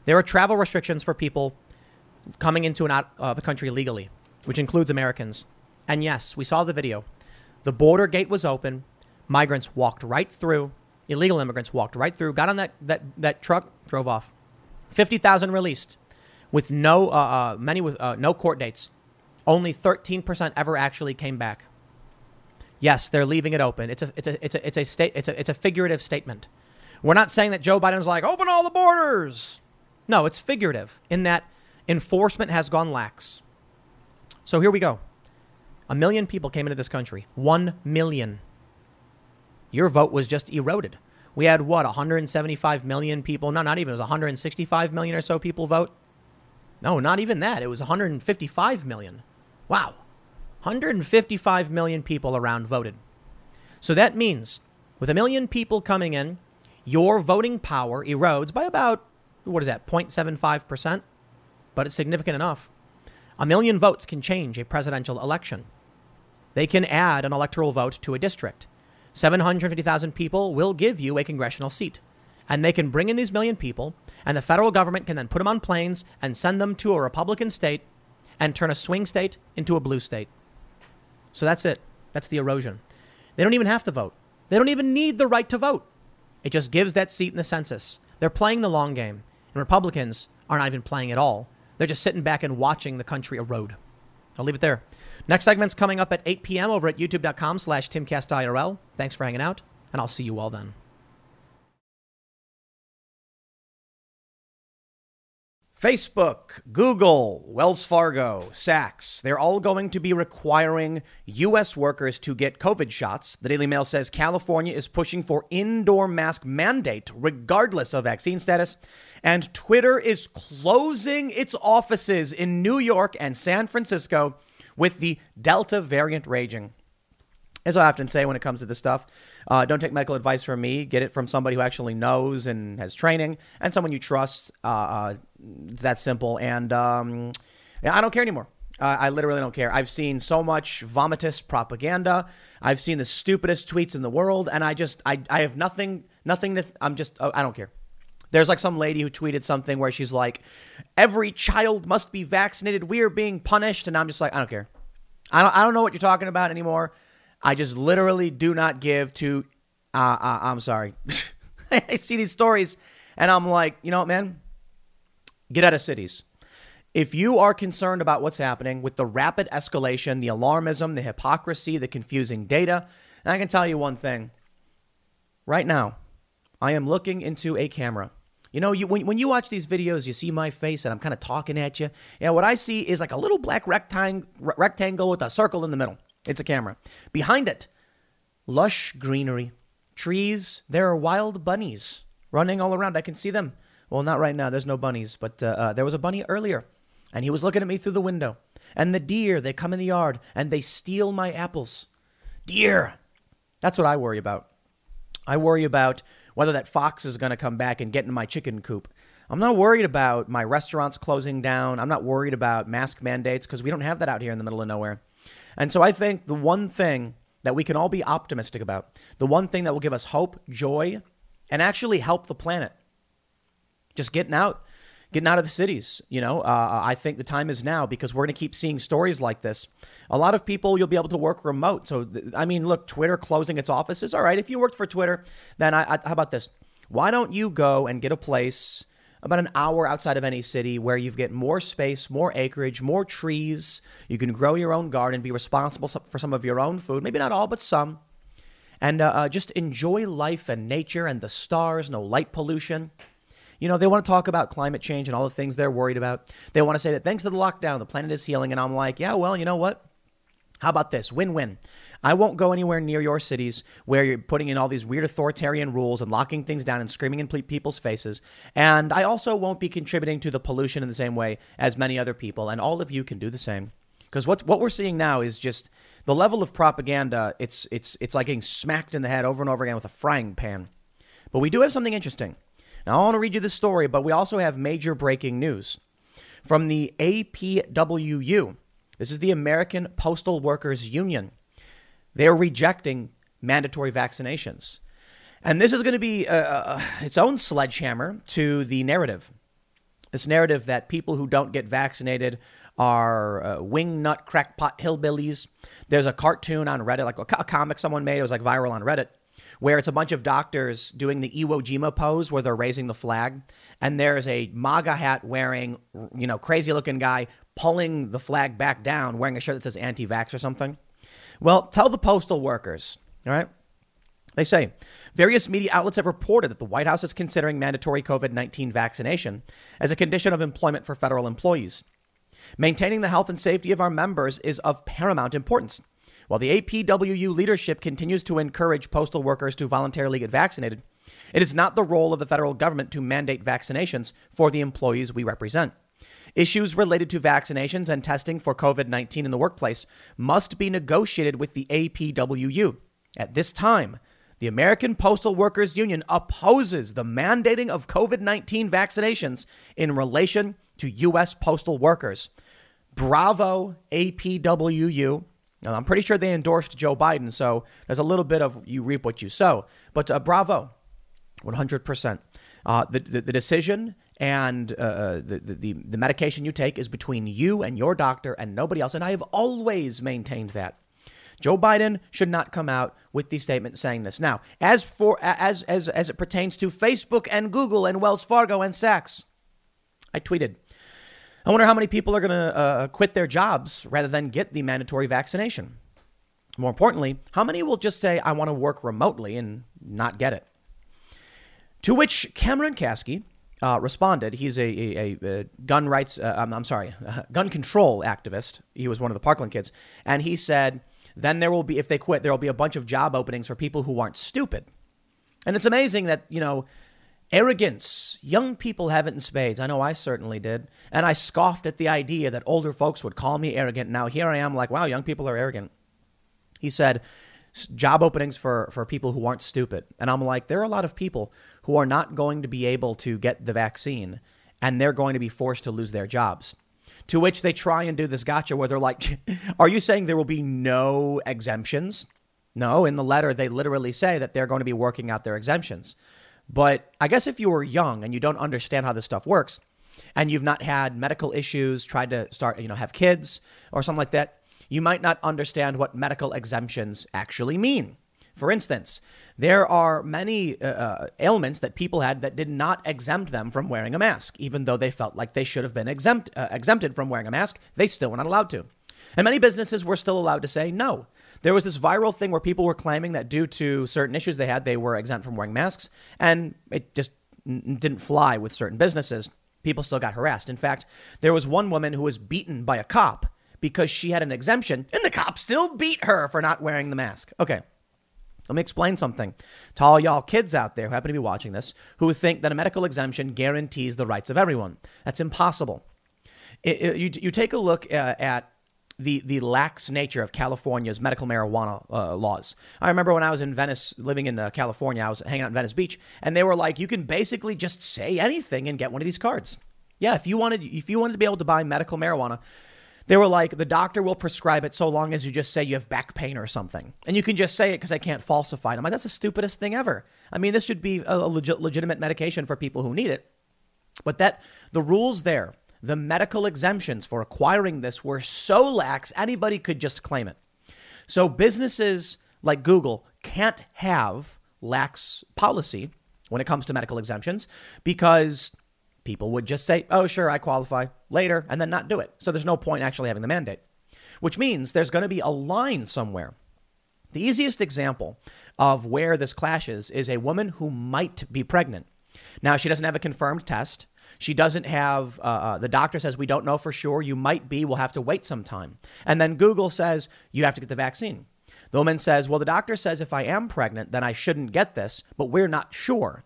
There are travel restrictions for people coming into and out of the country legally, which includes Americans. And yes, we saw the video. The border gate was open. Migrants walked right through. Illegal immigrants walked right through, got on that, that, that truck, drove off. 50,000 released with no, uh, uh, many with uh, no court dates. Only 13% ever actually came back. Yes, they're leaving it open. It's a, it's a, it's a, it's a state, it's a, it's a figurative statement. We're not saying that Joe Biden's like, open all the borders. No, it's figurative in that enforcement has gone lax. So here we go. A million people came into this country. One million. Your vote was just eroded. We had what, 175 million people? No, not even. It was 165 million or so people vote. No, not even that. It was 155 million. Wow. 155 million people around voted. So that means with a million people coming in, your voting power erodes by about, what is that, 0.75%? But it's significant enough. A million votes can change a presidential election. They can add an electoral vote to a district. 750,000 people will give you a congressional seat. And they can bring in these million people, and the federal government can then put them on planes and send them to a Republican state and turn a swing state into a blue state. So that's it. That's the erosion. They don't even have to vote. They don't even need the right to vote. It just gives that seat in the census. They're playing the long game. And Republicans are not even playing at all. They're just sitting back and watching the country erode. I'll leave it there. Next segment's coming up at 8 p.m. over at youtube.com slash timcastirl. Thanks for hanging out, and I'll see you all then. Facebook, Google, Wells Fargo, Saks, they're all going to be requiring U.S. workers to get COVID shots. The Daily Mail says California is pushing for indoor mask mandate regardless of vaccine status. And Twitter is closing its offices in New York and San Francisco with the Delta variant raging. As I often say when it comes to this stuff, uh, don't take medical advice from me. Get it from somebody who actually knows and has training and someone you trust. Uh, uh, it's that simple. And um, I don't care anymore. I literally don't care. I've seen so much vomitous propaganda. I've seen the stupidest tweets in the world, and I just, I, I have nothing, nothing to, th- I'm just, oh, I don't care. There's like some lady who tweeted something where she's like, every child must be vaccinated. We are being punished. And I'm just like, I don't care. I don't, I don't know what you're talking about anymore. I just literally do not give to. Uh, uh, I'm sorry. I see these stories and I'm like, you know what, man? Get out of cities. If you are concerned about what's happening with the rapid escalation, the alarmism, the hypocrisy, the confusing data, and I can tell you one thing. Right now, I am looking into a camera. You know, you, when, when you watch these videos, you see my face and I'm kind of talking at you. And what I see is like a little black rectang- rectangle with a circle in the middle. It's a camera. Behind it, lush greenery, trees. There are wild bunnies running all around. I can see them. Well, not right now. There's no bunnies, but uh, uh, there was a bunny earlier, and he was looking at me through the window. And the deer, they come in the yard and they steal my apples. Deer. That's what I worry about. I worry about whether that fox is going to come back and get in my chicken coop. I'm not worried about my restaurants closing down. I'm not worried about mask mandates because we don't have that out here in the middle of nowhere. And so I think the one thing that we can all be optimistic about, the one thing that will give us hope, joy, and actually help the planet, just getting out, getting out of the cities. You know, uh, I think the time is now because we're going to keep seeing stories like this. A lot of people, you'll be able to work remote. So, I mean, look, Twitter closing its offices. All right, if you worked for Twitter, then I, I, how about this? Why don't you go and get a place? About an hour outside of any city where you get more space, more acreage, more trees. You can grow your own garden, be responsible for some of your own food, maybe not all, but some. And uh, uh, just enjoy life and nature and the stars, no light pollution. You know, they want to talk about climate change and all the things they're worried about. They want to say that thanks to the lockdown, the planet is healing. And I'm like, yeah, well, you know what? How about this? Win win. I won't go anywhere near your cities where you're putting in all these weird authoritarian rules and locking things down and screaming in people's faces. And I also won't be contributing to the pollution in the same way as many other people. And all of you can do the same. Because what, what we're seeing now is just the level of propaganda. It's, it's, it's like getting smacked in the head over and over again with a frying pan. But we do have something interesting. Now, I want to read you this story, but we also have major breaking news from the APWU. This is the American Postal Workers Union. They're rejecting mandatory vaccinations. And this is going to be uh, uh, its own sledgehammer to the narrative. This narrative that people who don't get vaccinated are uh, wingnut crackpot hillbillies. There's a cartoon on Reddit, like a, a comic someone made, it was like viral on Reddit, where it's a bunch of doctors doing the Iwo Jima pose where they're raising the flag. And there's a MAGA hat wearing, you know, crazy looking guy pulling the flag back down, wearing a shirt that says anti vax or something. Well, tell the postal workers, all right? They say various media outlets have reported that the White House is considering mandatory COVID 19 vaccination as a condition of employment for federal employees. Maintaining the health and safety of our members is of paramount importance. While the APWU leadership continues to encourage postal workers to voluntarily get vaccinated, it is not the role of the federal government to mandate vaccinations for the employees we represent. Issues related to vaccinations and testing for COVID 19 in the workplace must be negotiated with the APWU. At this time, the American Postal Workers Union opposes the mandating of COVID 19 vaccinations in relation to U.S. postal workers. Bravo, APWU. Now, I'm pretty sure they endorsed Joe Biden, so there's a little bit of you reap what you sow. But uh, bravo, 100%. Uh, the, the, the, decision and uh, uh, the, the, the medication you take is between you and your doctor and nobody else. And I have always maintained that. Joe Biden should not come out with the statement saying this. Now, as for as as as it pertains to Facebook and Google and Wells Fargo and Saks, I tweeted, I wonder how many people are going to uh, quit their jobs rather than get the mandatory vaccination. More importantly, how many will just say I want to work remotely and not get it? To which Cameron Kasky, uh, responded. He's a, a, a gun rights, uh, I'm, I'm, sorry, gun control activist. He was one of the Parkland kids. And he said, then there will be, if they quit, there will be a bunch of job openings for people who aren't stupid. And it's amazing that, you know, arrogance, young people have it in spades. I know I certainly did. And I scoffed at the idea that older folks would call me arrogant. Now here I am like, wow, young people are arrogant. He said, job openings for, for people who aren't stupid. And I'm like, there are a lot of people who are not going to be able to get the vaccine and they're going to be forced to lose their jobs. To which they try and do this gotcha where they're like, Are you saying there will be no exemptions? No, in the letter, they literally say that they're going to be working out their exemptions. But I guess if you were young and you don't understand how this stuff works, and you've not had medical issues, tried to start, you know, have kids or something like that, you might not understand what medical exemptions actually mean. For instance, there are many uh, uh, ailments that people had that did not exempt them from wearing a mask, even though they felt like they should have been exempt, uh, exempted from wearing a mask. They still were not allowed to. And many businesses were still allowed to say no. There was this viral thing where people were claiming that due to certain issues they had, they were exempt from wearing masks, and it just n- didn't fly with certain businesses. People still got harassed. In fact, there was one woman who was beaten by a cop because she had an exemption, and the cop still beat her for not wearing the mask. Okay. Let me explain something to all y'all kids out there who happen to be watching this who think that a medical exemption guarantees the rights of everyone. That's impossible. It, it, you, you take a look uh, at the, the lax nature of California's medical marijuana uh, laws. I remember when I was in Venice, living in uh, California, I was hanging out in Venice Beach, and they were like, you can basically just say anything and get one of these cards. Yeah, if you wanted, if you wanted to be able to buy medical marijuana, they were like, the doctor will prescribe it so long as you just say you have back pain or something. And you can just say it because I can't falsify it. I'm like, that's the stupidest thing ever. I mean, this should be a legit, legitimate medication for people who need it. But that the rules there, the medical exemptions for acquiring this were so lax, anybody could just claim it. So businesses like Google can't have lax policy when it comes to medical exemptions because people would just say, oh, sure, I qualify later, and then not do it. So there's no point actually having the mandate, which means there's going to be a line somewhere. The easiest example of where this clashes is a woman who might be pregnant. Now, she doesn't have a confirmed test. She doesn't have, uh, uh, the doctor says, we don't know for sure. You might be, we'll have to wait some time. And then Google says, you have to get the vaccine. The woman says, well, the doctor says if I am pregnant, then I shouldn't get this, but we're not sure.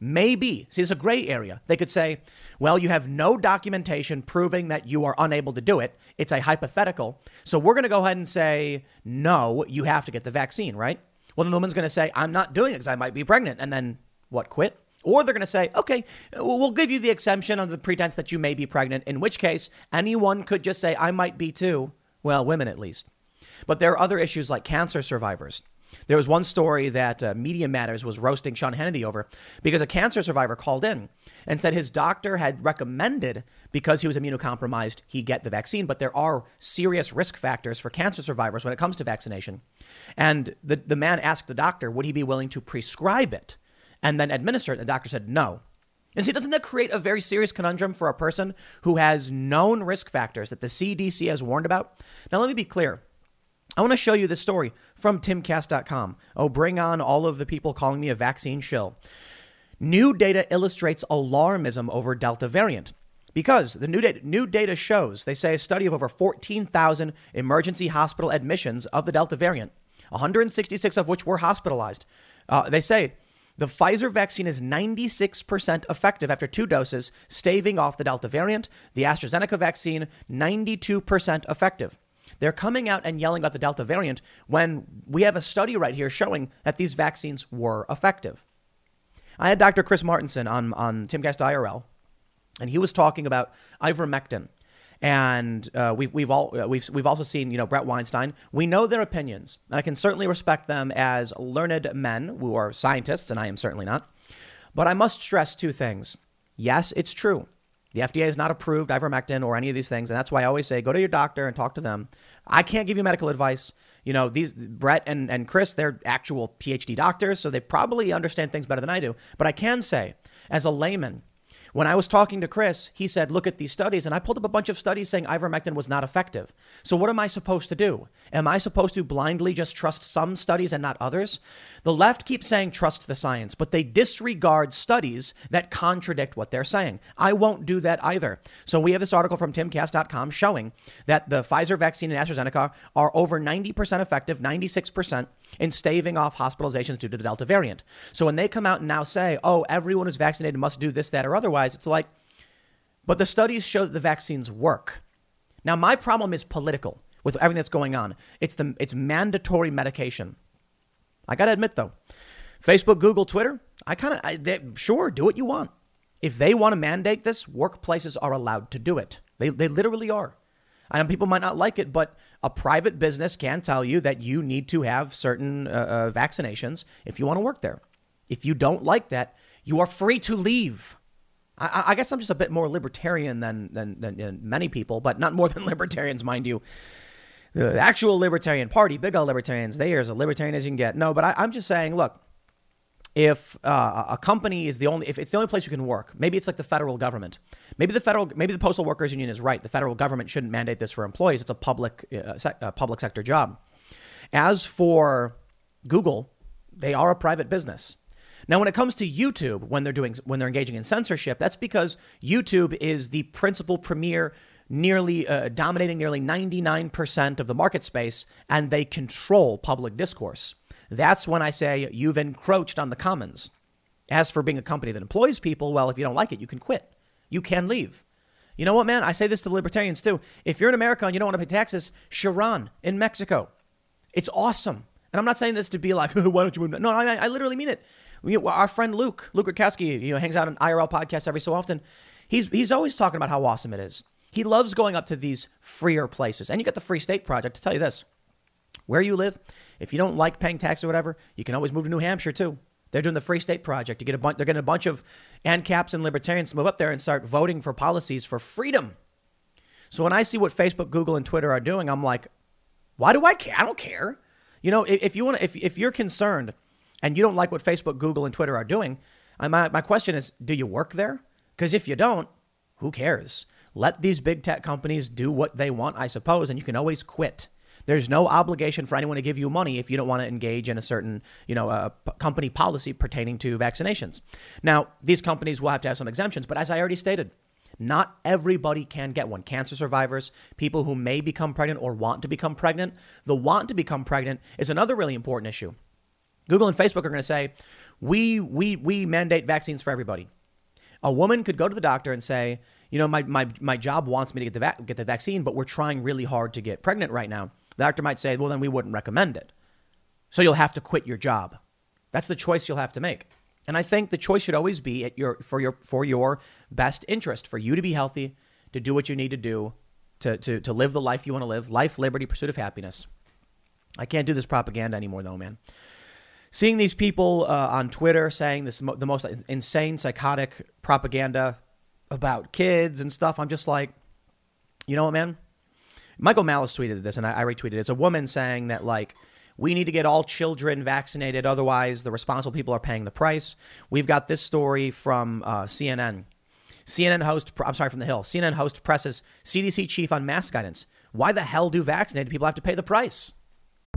Maybe. See, it's a gray area. They could say, well, you have no documentation proving that you are unable to do it. It's a hypothetical. So we're going to go ahead and say, no, you have to get the vaccine, right? Well, then the woman's going to say, I'm not doing it because I might be pregnant. And then what, quit? Or they're going to say, okay, we'll give you the exemption on the pretense that you may be pregnant, in which case anyone could just say, I might be too. Well, women at least. But there are other issues like cancer survivors. There was one story that uh, Media Matters was roasting Sean Hannity over because a cancer survivor called in and said his doctor had recommended because he was immunocompromised he get the vaccine, but there are serious risk factors for cancer survivors when it comes to vaccination. And the, the man asked the doctor, would he be willing to prescribe it and then administer it? And the doctor said no. And see, doesn't that create a very serious conundrum for a person who has known risk factors that the CDC has warned about? Now, let me be clear. I want to show you this story from timcast.com. Oh, bring on all of the people calling me a vaccine shill. New data illustrates alarmism over Delta variant. Because the new data, new data shows, they say a study of over 14,000 emergency hospital admissions of the Delta variant, 166 of which were hospitalized. Uh, they say the Pfizer vaccine is 96% effective after two doses, staving off the Delta variant. The AstraZeneca vaccine, 92% effective. They're coming out and yelling about the Delta variant when we have a study right here showing that these vaccines were effective. I had Dr. Chris Martenson on, on Timcast IRL, and he was talking about ivermectin. And uh, we've, we've, all, uh, we've, we've also seen, you know, Bret Weinstein. We know their opinions, and I can certainly respect them as learned men who are scientists, and I am certainly not. But I must stress two things. Yes, it's true. The FDA has not approved ivermectin or any of these things, and that's why I always say go to your doctor and talk to them. I can't give you medical advice. You know, these Bret and, and Chris, they're actual PhD doctors, so they probably understand things better than I do. But I can say, as a layman, when I was talking to Chris, he said, Look at these studies. And I pulled up a bunch of studies saying ivermectin was not effective. So, what am I supposed to do? Am I supposed to blindly just trust some studies and not others? The left keeps saying trust the science, but they disregard studies that contradict what they're saying. I won't do that either. So, we have this article from timcast.com showing that the Pfizer vaccine and AstraZeneca are over 90% effective, 96% in staving off hospitalizations due to the Delta variant. So, when they come out and now say, oh, everyone who's vaccinated must do this, that, or otherwise. It's like, but the studies show that the vaccines work. Now, my problem is political, with everything that's going on. It's the it's mandatory medication. I got to admit though, Facebook, Google, Twitter, I kind of sure do what you want. If they want to mandate this, workplaces are allowed to do it. They they literally are. I know people might not like it, but a private business can tell you that you need to have certain uh, uh, vaccinations if you want to work there. If you don't like that, you are free to leave. I, I guess I'm just a bit more libertarian than, than, than, many people, but not more than libertarians, mind you. The actual Libertarian Party, big old libertarians, they are as libertarian as you can get. No, but I, I'm just saying, look, if uh, a company is the only if it's the only place you can work maybe it's like the federal government. Maybe the federal maybe the postal workers union is right. The federal government shouldn't mandate this for employees. It's a public uh, sec, uh, public sector job. As for google they are a private business. Now when it comes to youtube when they're doing when they're engaging in censorship that's because youtube is the principal premier nearly uh, dominating nearly 99% of the market space and they control public discourse that's when I say you've encroached on the commons. As for being a company that employs people, well, if you don't like it, you can quit. You can leave. You know what, man? I say this to the libertarians too. If you're in America and you don't want to pay taxes, Cherán in Mexico. It's awesome. And I'm not saying this to be like, why don't you move? No, I, I literally mean it. Our friend Luke, Luke Rudkowski, you know, hangs out on IRL podcasts every so often. He's, he's always talking about how awesome it is. He loves going up to these freer places. And you got the Free State Project to tell you this. Where you live, if you don't like paying tax or whatever, you can always move to New Hampshire too. They're doing the Free State Project. get a bunch. They're getting a bunch of ANCAPs and libertarians to move up there and start voting for policies for freedom. So when I see what Facebook, Google, and Twitter are doing, I'm like, why do I care? I don't care. You know, if, if you want, if if you're concerned and you don't like what Facebook, Google, and Twitter are doing, my my question is, do you work there? Because if you don't, who cares? Let these big tech companies do what they want, I suppose, and you can always quit. There's no obligation for anyone to give you money if you don't want to engage in a certain, you know, uh, a company policy pertaining to vaccinations. Now, these companies will have to have some exemptions, but as I already stated, not everybody can get one. Cancer survivors, people who may become pregnant or want to become pregnant. The want to become pregnant is another really important issue. Google and Facebook are going to say, we, we, we mandate vaccines for everybody. A woman could go to the doctor and say, you know, my, my, my job wants me to get the, va- get the vaccine, but we're trying really hard to get pregnant right now. The doctor might say, well, then we wouldn't recommend it. So you'll have to quit your job. That's the choice you'll have to make. And I think the choice should always be at your, for, your, for your best interest, for you to be healthy, to do what you need to do, to, to, to live the life you want to live life, liberty, pursuit of happiness. I can't do this propaganda anymore, though, man. Seeing these people uh, on Twitter saying this the most insane, psychotic propaganda about kids and stuff, I'm just like, you know what, man? Michael Malice tweeted this, and I, I retweeted it. It's a woman saying that, like, we need to get all children vaccinated, otherwise, the responsible people are paying the price. We've got this story from uh, CNN. CNN host, I'm sorry, from the Hill. CNN host presses CDC chief on mask guidance. Why the hell do vaccinated people have to pay the price?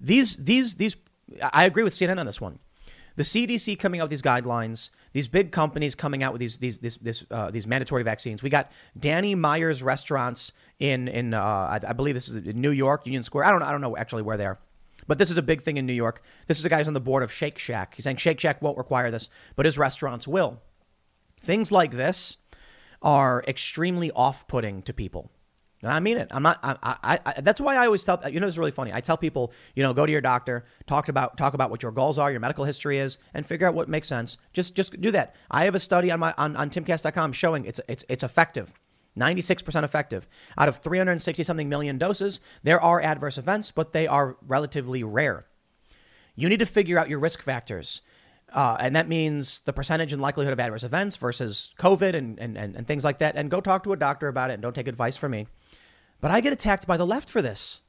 These, these, these, I agree with CNN on this one. The CDC coming out with these guidelines, these big companies coming out with these these this, this uh, these mandatory vaccines. We got Danny Meyer's restaurants in in uh, I, I, believe this is in New York, Union Square. I don't I don't know actually where they are, but this is a big thing in New York. This is a guy's on the board of Shake Shack. He's saying Shake Shack won't require this, but his restaurants will. Things like this are extremely off-putting to people. And I mean it. I'm not. I, I, I, That's why I always tell. You know, this is really funny. I tell people, you know, go to your doctor, talk about talk about what your goals are, your medical history is, and figure out what makes sense. Just just do that. I have a study on my on, on timcast.com showing it's it's it's effective. 96% effective. Out of 360 something million doses, there are adverse events, but they are relatively rare. You need to figure out your risk factors. Uh, and that means the percentage and likelihood of adverse events versus COVID and, and, and, and things like that. And go talk to a doctor about it and don't take advice from me. But I get attacked by the left for this.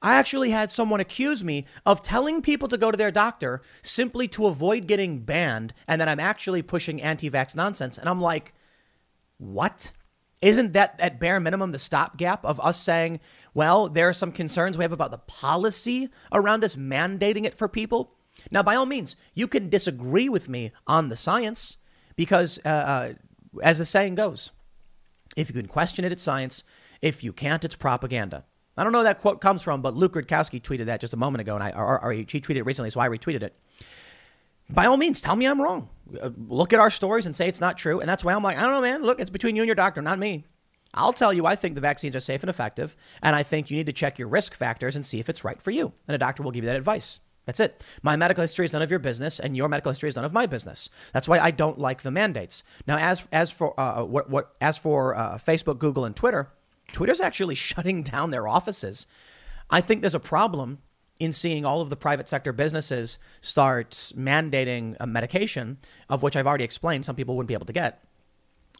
I actually had someone accuse me of telling people to go to their doctor simply to avoid getting banned, and that I'm actually pushing anti vax nonsense. And I'm like, what? Isn't that at bare minimum the stopgap of us saying, well, there are some concerns we have about the policy around this mandating it for people? Now, by all means, you can disagree with me on the science because, uh, uh, as the saying goes, if you can question it, it's science. If you can't, it's propaganda. I don't know where that quote comes from, but Luke Rudkowski tweeted that just a moment ago, and I, or, or he tweeted it recently, so I retweeted it. By all means, tell me I'm wrong. Uh, look at our stories and say it's not true. And that's why I'm like, I don't know, man. Look, it's between you and your doctor, not me. I'll tell you, I think the vaccines are safe and effective, and I think you need to check your risk factors and see if it's right for you. And a doctor will give you that advice. That's it. My medical history is none of your business, and your medical history is none of my business. That's why I don't like the mandates. Now, as as for uh, what what as for uh, Facebook, Google, and Twitter, Twitter's actually shutting down their offices. I think there's a problem in seeing all of the private sector businesses start mandating a medication, of which I've already explained some people wouldn't be able to get,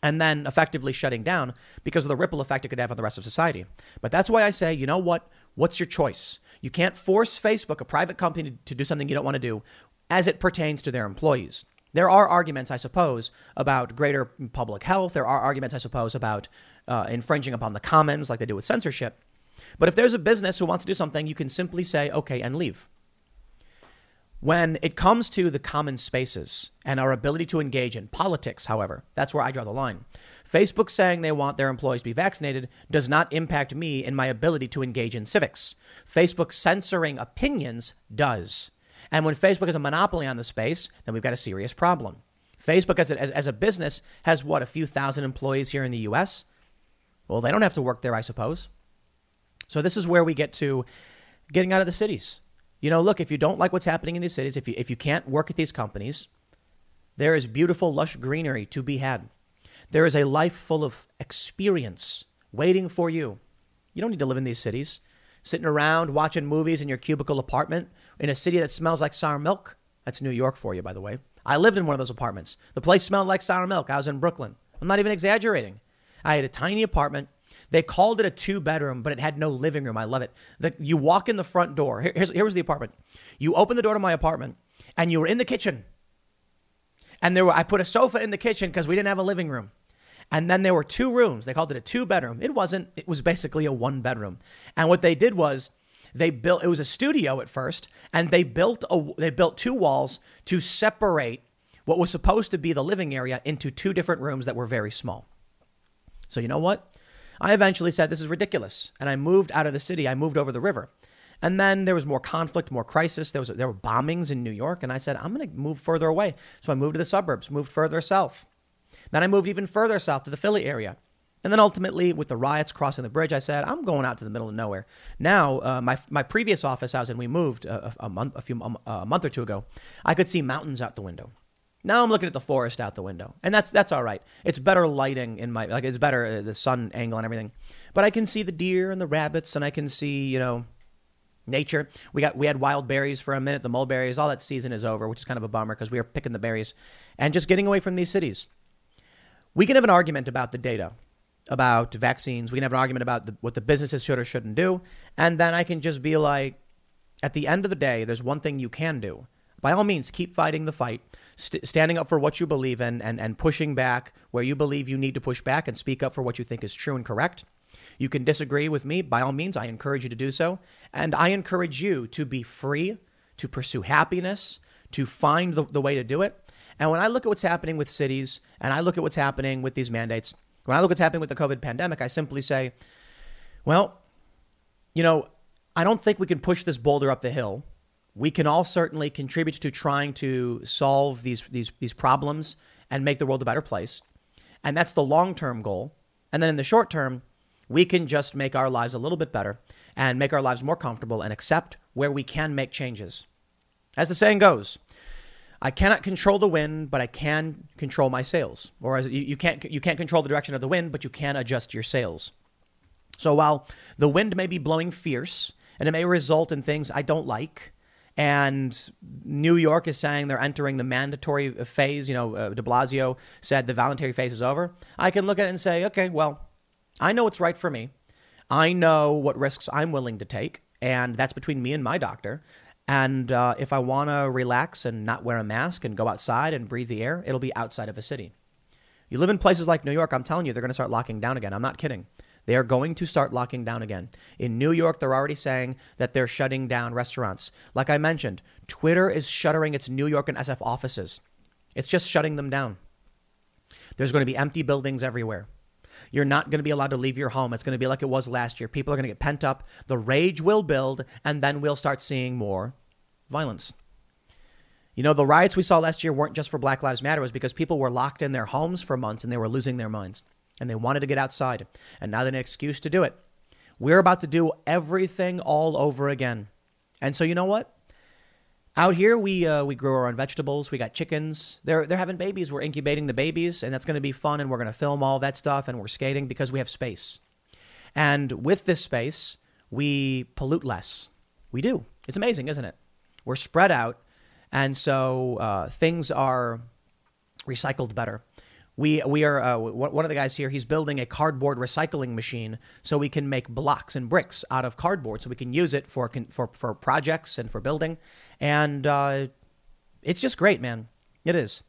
and then effectively shutting down because of the ripple effect it could have on the rest of society. But that's why I say, you know what? What's your choice? You can't force Facebook, a private company, to do something you don't want to do as it pertains to their employees. There are arguments, I suppose, about greater public health. There are arguments, I suppose, about uh, infringing upon the commons like they do with censorship. But if there's a business who wants to do something, you can simply say, okay, and leave. When it comes to the common spaces and our ability to engage in politics, however, that's where I draw the line. Facebook saying they want their employees to be vaccinated does not impact me in my ability to engage in civics. Facebook censoring opinions does. And when Facebook has a monopoly on the space, then we've got a serious problem. Facebook, as a, as, as a business, has what, a few thousand employees here in the US? Well, they don't have to work there, I suppose. So this is where we get to getting out of the cities. You know, look, if you don't like what's happening in these cities, if you, if you can't work at these companies, there is beautiful, lush greenery to be had. There is a life full of experience waiting for you. You don't need to live in these cities, sitting around watching movies in your cubicle apartment in a city that smells like sour milk. That's New York for you, by the way. I lived in one of those apartments. The place smelled like sour milk. I was in Brooklyn. I'm not even exaggerating. I had a tiny apartment. They called it a two bedroom, but it had no living room. I love it. The, you walk in the front door. Here, here's, here was the apartment. You open the door to my apartment, and you were in the kitchen. And there were, I put a sofa in the kitchen because we didn't have a living room. And then there were two rooms. They called it a two bedroom. It wasn't, it was basically a one bedroom. And what they did was they built, it was a studio at first, and they built, a, they built two walls to separate what was supposed to be the living area into two different rooms that were very small. So, you know what? I eventually said, This is ridiculous. And I moved out of the city. I moved over the river. And then there was more conflict, more crisis. There, was, there were bombings in New York. And I said, I'm going to move further away. So I moved to the suburbs, moved further south. Then I moved even further south to the Philly area. And then ultimately, with the riots crossing the bridge, I said, I'm going out to the middle of nowhere. Now, uh, my, my previous office house, and we moved a, a, month, a, few, a month or two ago, I could see mountains out the window. Now I'm looking at the forest out the window, and that's that's all right. It's better lighting in my like it's better uh, the sun angle and everything, but I can see the deer and the rabbits, and I can see you know nature. We got we had wild berries for a minute, the mulberries. All that season is over, which is kind of a bummer because we were picking the berries and just getting away from these cities. We can have an argument about the data, about vaccines. We can have an argument about the, what the businesses should or shouldn't do, and then I can just be like, at the end of the day, there's one thing you can do. By all means, keep fighting the fight st- standing up for what you believe in and, and pushing back where you believe you need to push back and speak up for what you think is true and correct. You can disagree with me. By all means, I encourage you to do so. And I encourage you to be free, to pursue happiness, to find the, the way to do it. And when I look at what's happening with cities and I look at what's happening with these mandates, when I look at what's happening with the COVID pandemic, I simply say, well, you know, I don't think we can push this boulder up the hill we can all certainly contribute to trying to solve these, these, these problems and make the world a better place. And that's the long term goal. And then in the short term, we can just make our lives a little bit better and make our lives more comfortable and accept where we can make changes. As the saying goes, I cannot control the wind, but I can control my sails. Or as you, you can't you can't control the direction of the wind, but you can adjust your sails. So while the wind may be blowing fierce and it may result in things I don't like, and New York is saying they're entering the mandatory phase. You know, uh, De Blasio said the voluntary phase is over. I can look at it and say, okay, well, I know what's right for me. I know what risks I'm willing to take, and that's between me and my doctor. And uh, if I want to relax and not wear a mask and go outside and breathe the air, it'll be outside of a city. You live in places like New York, I'm telling you, they're going to start locking down again. I'm not kidding. They are going to start locking down again. In New York, they're already saying that they're shutting down restaurants. Like I mentioned, Twitter is shuttering its New York and SF offices. It's just shutting them down. There's going to be empty buildings everywhere. You're not going to be allowed to leave your home. It's going to be like it was last year. People are going to get pent up. The rage will build, and then we'll start seeing more violence. You know, the riots we saw last year weren't just for Black Lives Matter, it was because people were locked in their homes for months and they were losing their minds and they wanted to get outside, and now they had an excuse to do it. We're about to do everything all over again. And so, you know what? Out here, we uh, we grow our own vegetables. We got chickens. They're they're having babies. We're incubating the babies, and that's going to be fun. And we're going to film all that stuff. And we're skating because we have space. And with this space, we pollute less. We do. It's amazing, isn't it? We're spread out, and so uh, things are recycled better. We, we are uh, one of the guys here. He's building a cardboard recycling machine so we can make blocks and bricks out of cardboard, so we can use it for for for projects and for building. And uh, it's just great, man. It is.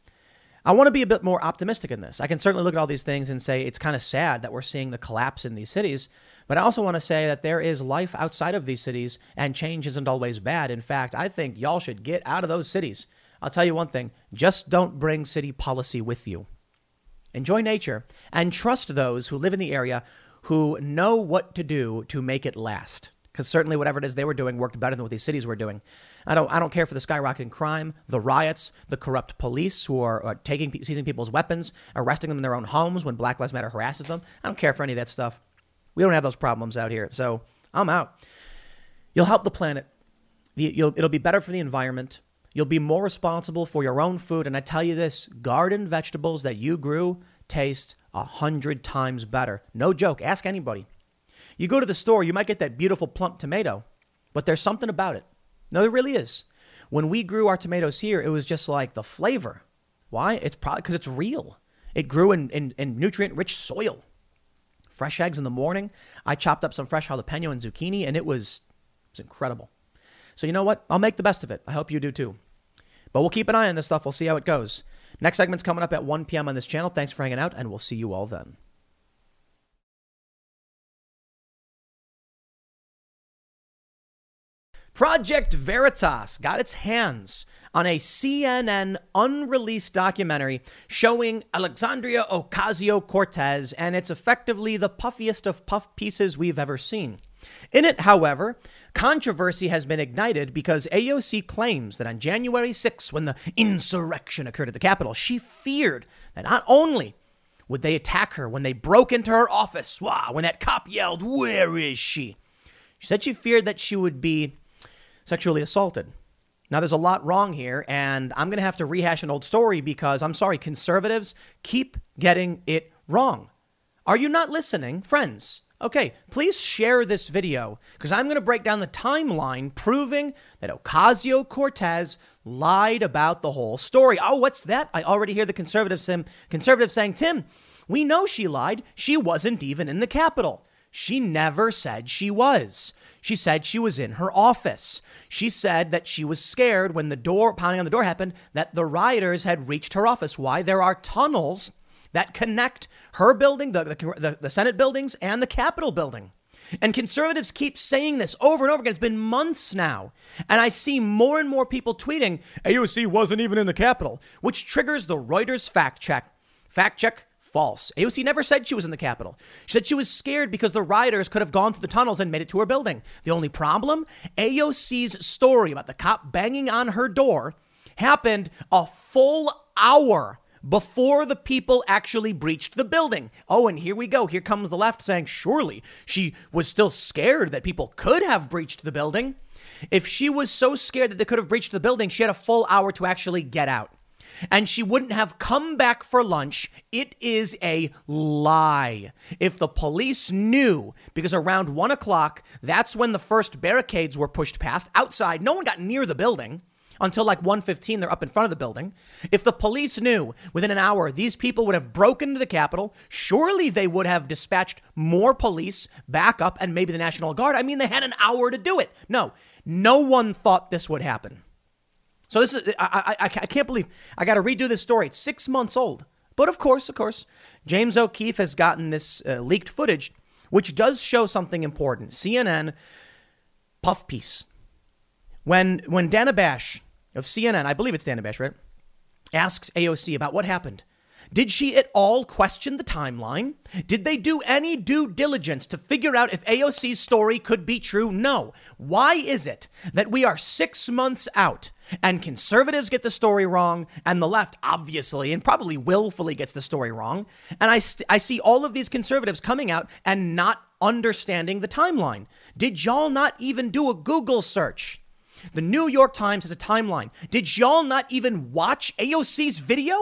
I want to be a bit more optimistic in this. I can certainly look at all these things and say it's kind of sad that we're seeing the collapse in these cities, but I also want to say that there is life outside of these cities and change isn't always bad. In fact, I think y'all should get out of those cities. I'll tell you one thing just don't bring city policy with you. Enjoy nature and trust those who live in the area who know what to do to make it last. Because certainly whatever it is they were doing worked better than what these cities were doing. I don't, I don't care for the skyrocketing crime, the riots, the corrupt police who are, are taking, seizing people's weapons, arresting them in their own homes when Black Lives Matter harasses them. I don't care for any of that stuff. We don't have those problems out here. So I'm out. You'll help the planet. it'll be better for the environment. You'll be more responsible for your own food. And I tell you this garden vegetables that you grew taste a hundred times better. No joke. Ask anybody. You go to the store, you might get that beautiful plump tomato, but there's something about it. No, there really is. When we grew our tomatoes here, it was just like the flavor. Why? It's probably because it's real. It grew in, in, in nutrient rich soil. Fresh eggs in the morning. I chopped up some fresh jalapeno and zucchini, and it was, it was incredible. So you know what? I'll make the best of it. I hope you do too. But we'll keep an eye on this stuff. We'll see how it goes. Next segment's coming up at 1 p.m. on this channel. Thanks for hanging out, and we'll see you all then. Project Veritas got its hands on a CNN unreleased documentary showing Alexandria Ocasio Cortez, and it's effectively the puffiest of puff pieces we've ever seen. In it, however, controversy has been ignited because AOC claims that on January 6, when the insurrection occurred at the Capitol, she feared that not only would they attack her when they broke into her office, wow, when that cop yelled, Where is she? She said she feared that she would be sexually assaulted. Now, there's a lot wrong here, and I'm going to have to rehash an old story because I'm sorry, conservatives keep getting it wrong. Are you not listening, friends? Okay, please share this video because I'm going to break down the timeline proving that Ocasio Cortez lied about the whole story. Oh, what's that? I already hear the conservative, saying, conservatives saying, Tim, we know she lied. She wasn't even in the Capitol. She never said she was. She said she was in her office. She said that she was scared when the door pounding on the door happened that the rioters had reached her office. Why? There are tunnels that connect her building, the, the, the Senate buildings, and the Capitol building. And conservatives keep saying this over and over again. It's been months now. And I see more and more people tweeting, AOC wasn't even in the Capitol, which triggers the Reuters fact check. Fact check false. AOC never said she was in the Capitol. She said she was scared because the rioters could have gone through the tunnels and made it to her building. The only problem AOC's story about the cop banging on her door happened a full hour before the people actually breached the building. Oh, and here we go. Here comes the left saying, surely she was still scared that people could have breached the building. If she was so scared that they could have breached the building, she had a full hour to actually get out. And she wouldn't have come back for lunch. It is a lie. If the police knew, because around one o'clock, that's when the first barricades were pushed past outside, no one got near the building until like 1:15 they're up in front of the building. If the police knew within an hour these people would have broken into the Capitol, surely they would have dispatched more police backup, and maybe the National Guard. I mean, they had an hour to do it. No, no one thought this would happen. So this is I I, I can't believe I got to redo this story. It's six months old. But of course, of course, James O'Keefe has gotten this uh, leaked footage, which does show something important. CNN puff piece. When when Dana Bash of CNN, I believe it's Dana Bash, right? Asks AOC about what happened. Did she at all question the timeline? Did they do any due diligence to figure out if AOC's story could be true? No. Why is it that we are six months out and conservatives get the story wrong and the left obviously and probably willfully gets the story wrong? And I, st- I see all of these conservatives coming out and not understanding the timeline. Did y'all not even do a Google search? The New York Times has a timeline. Did y'all not even watch AOC's video?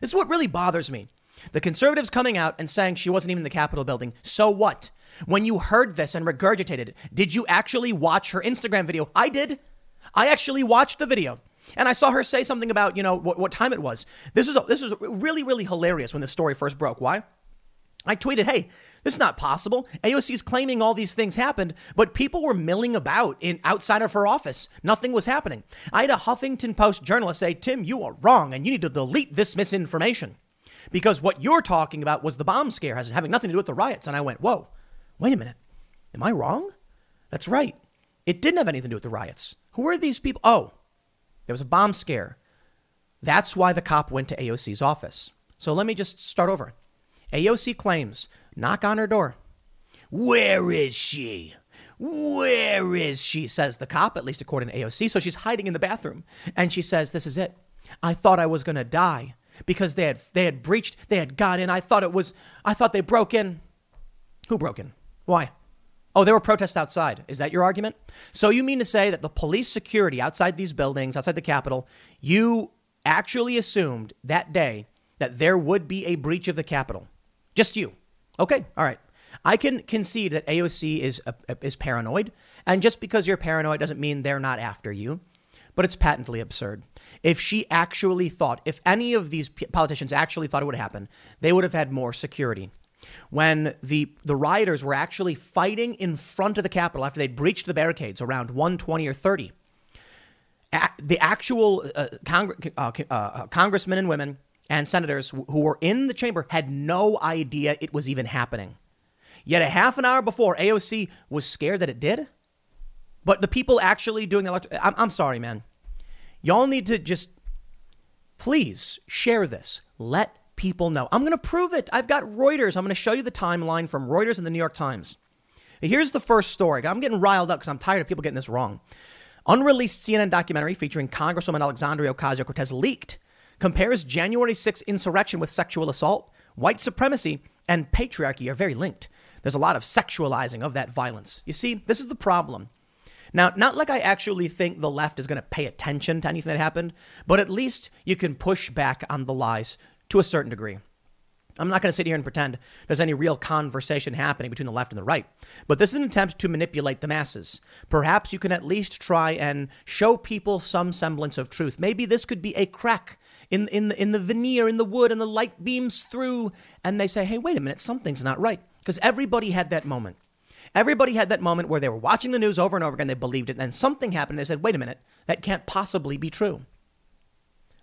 This is what really bothers me. The conservatives coming out and saying she wasn't even in the Capitol building. So what? When you heard this and regurgitated it, did you actually watch her Instagram video? I did. I actually watched the video. And I saw her say something about, you know, what, what time it was. This was this was really really hilarious when this story first broke. Why? I tweeted, "Hey, this is not possible. AOC is claiming all these things happened, but people were milling about in outside of her office. Nothing was happening. I had a Huffington Post journalist say, "Tim, you are wrong, and you need to delete this misinformation." Because what you're talking about was the bomb scare, has having nothing to do with the riots. And I went, whoa, wait a minute. Am I wrong? That's right. It didn't have anything to do with the riots. Who are these people? Oh, there was a bomb scare. That's why the cop went to AOC's office. So let me just start over. AOC claims knock on her door. Where is she? Where is she? Says the cop, at least according to AOC. So she's hiding in the bathroom. And she says, This is it. I thought I was going to die because they had, they had breached, they had got in. I thought it was, I thought they broke in. Who broke in? Why? Oh, there were protests outside. Is that your argument? So you mean to say that the police security outside these buildings, outside the Capitol, you actually assumed that day that there would be a breach of the Capitol? Just you. Okay, all right. I can concede that AOC is uh, is paranoid, and just because you're paranoid doesn't mean they're not after you. But it's patently absurd. If she actually thought, if any of these politicians actually thought it would happen, they would have had more security. When the the rioters were actually fighting in front of the Capitol after they'd breached the barricades around 120 or 30, the actual uh, Cong- uh, uh, congressmen and women and senators who were in the chamber had no idea it was even happening. Yet a half an hour before, AOC was scared that it did. But the people actually doing the election, I'm, I'm sorry, man. Y'all need to just please share this. Let people know. I'm going to prove it. I've got Reuters. I'm going to show you the timeline from Reuters and the New York Times. Here's the first story. I'm getting riled up because I'm tired of people getting this wrong. Unreleased CNN documentary featuring Congresswoman Alexandria Ocasio Cortez leaked compares January 6th insurrection with sexual assault, white supremacy, and patriarchy are very linked. There's a lot of sexualizing of that violence. You see, this is the problem. Now, not like I actually think the left is going to pay attention to anything that happened, but at least you can push back on the lies to a certain degree. I'm not going to sit here and pretend there's any real conversation happening between the left and the right, but this is an attempt to manipulate the masses. Perhaps you can at least try and show people some semblance of truth. Maybe this could be a crack in, in, the, in the veneer, in the wood, and the light beams through, and they say, hey, wait a minute, something's not right. Because everybody had that moment. Everybody had that moment where they were watching the news over and over again, they believed it, and then something happened, and they said, wait a minute, that can't possibly be true.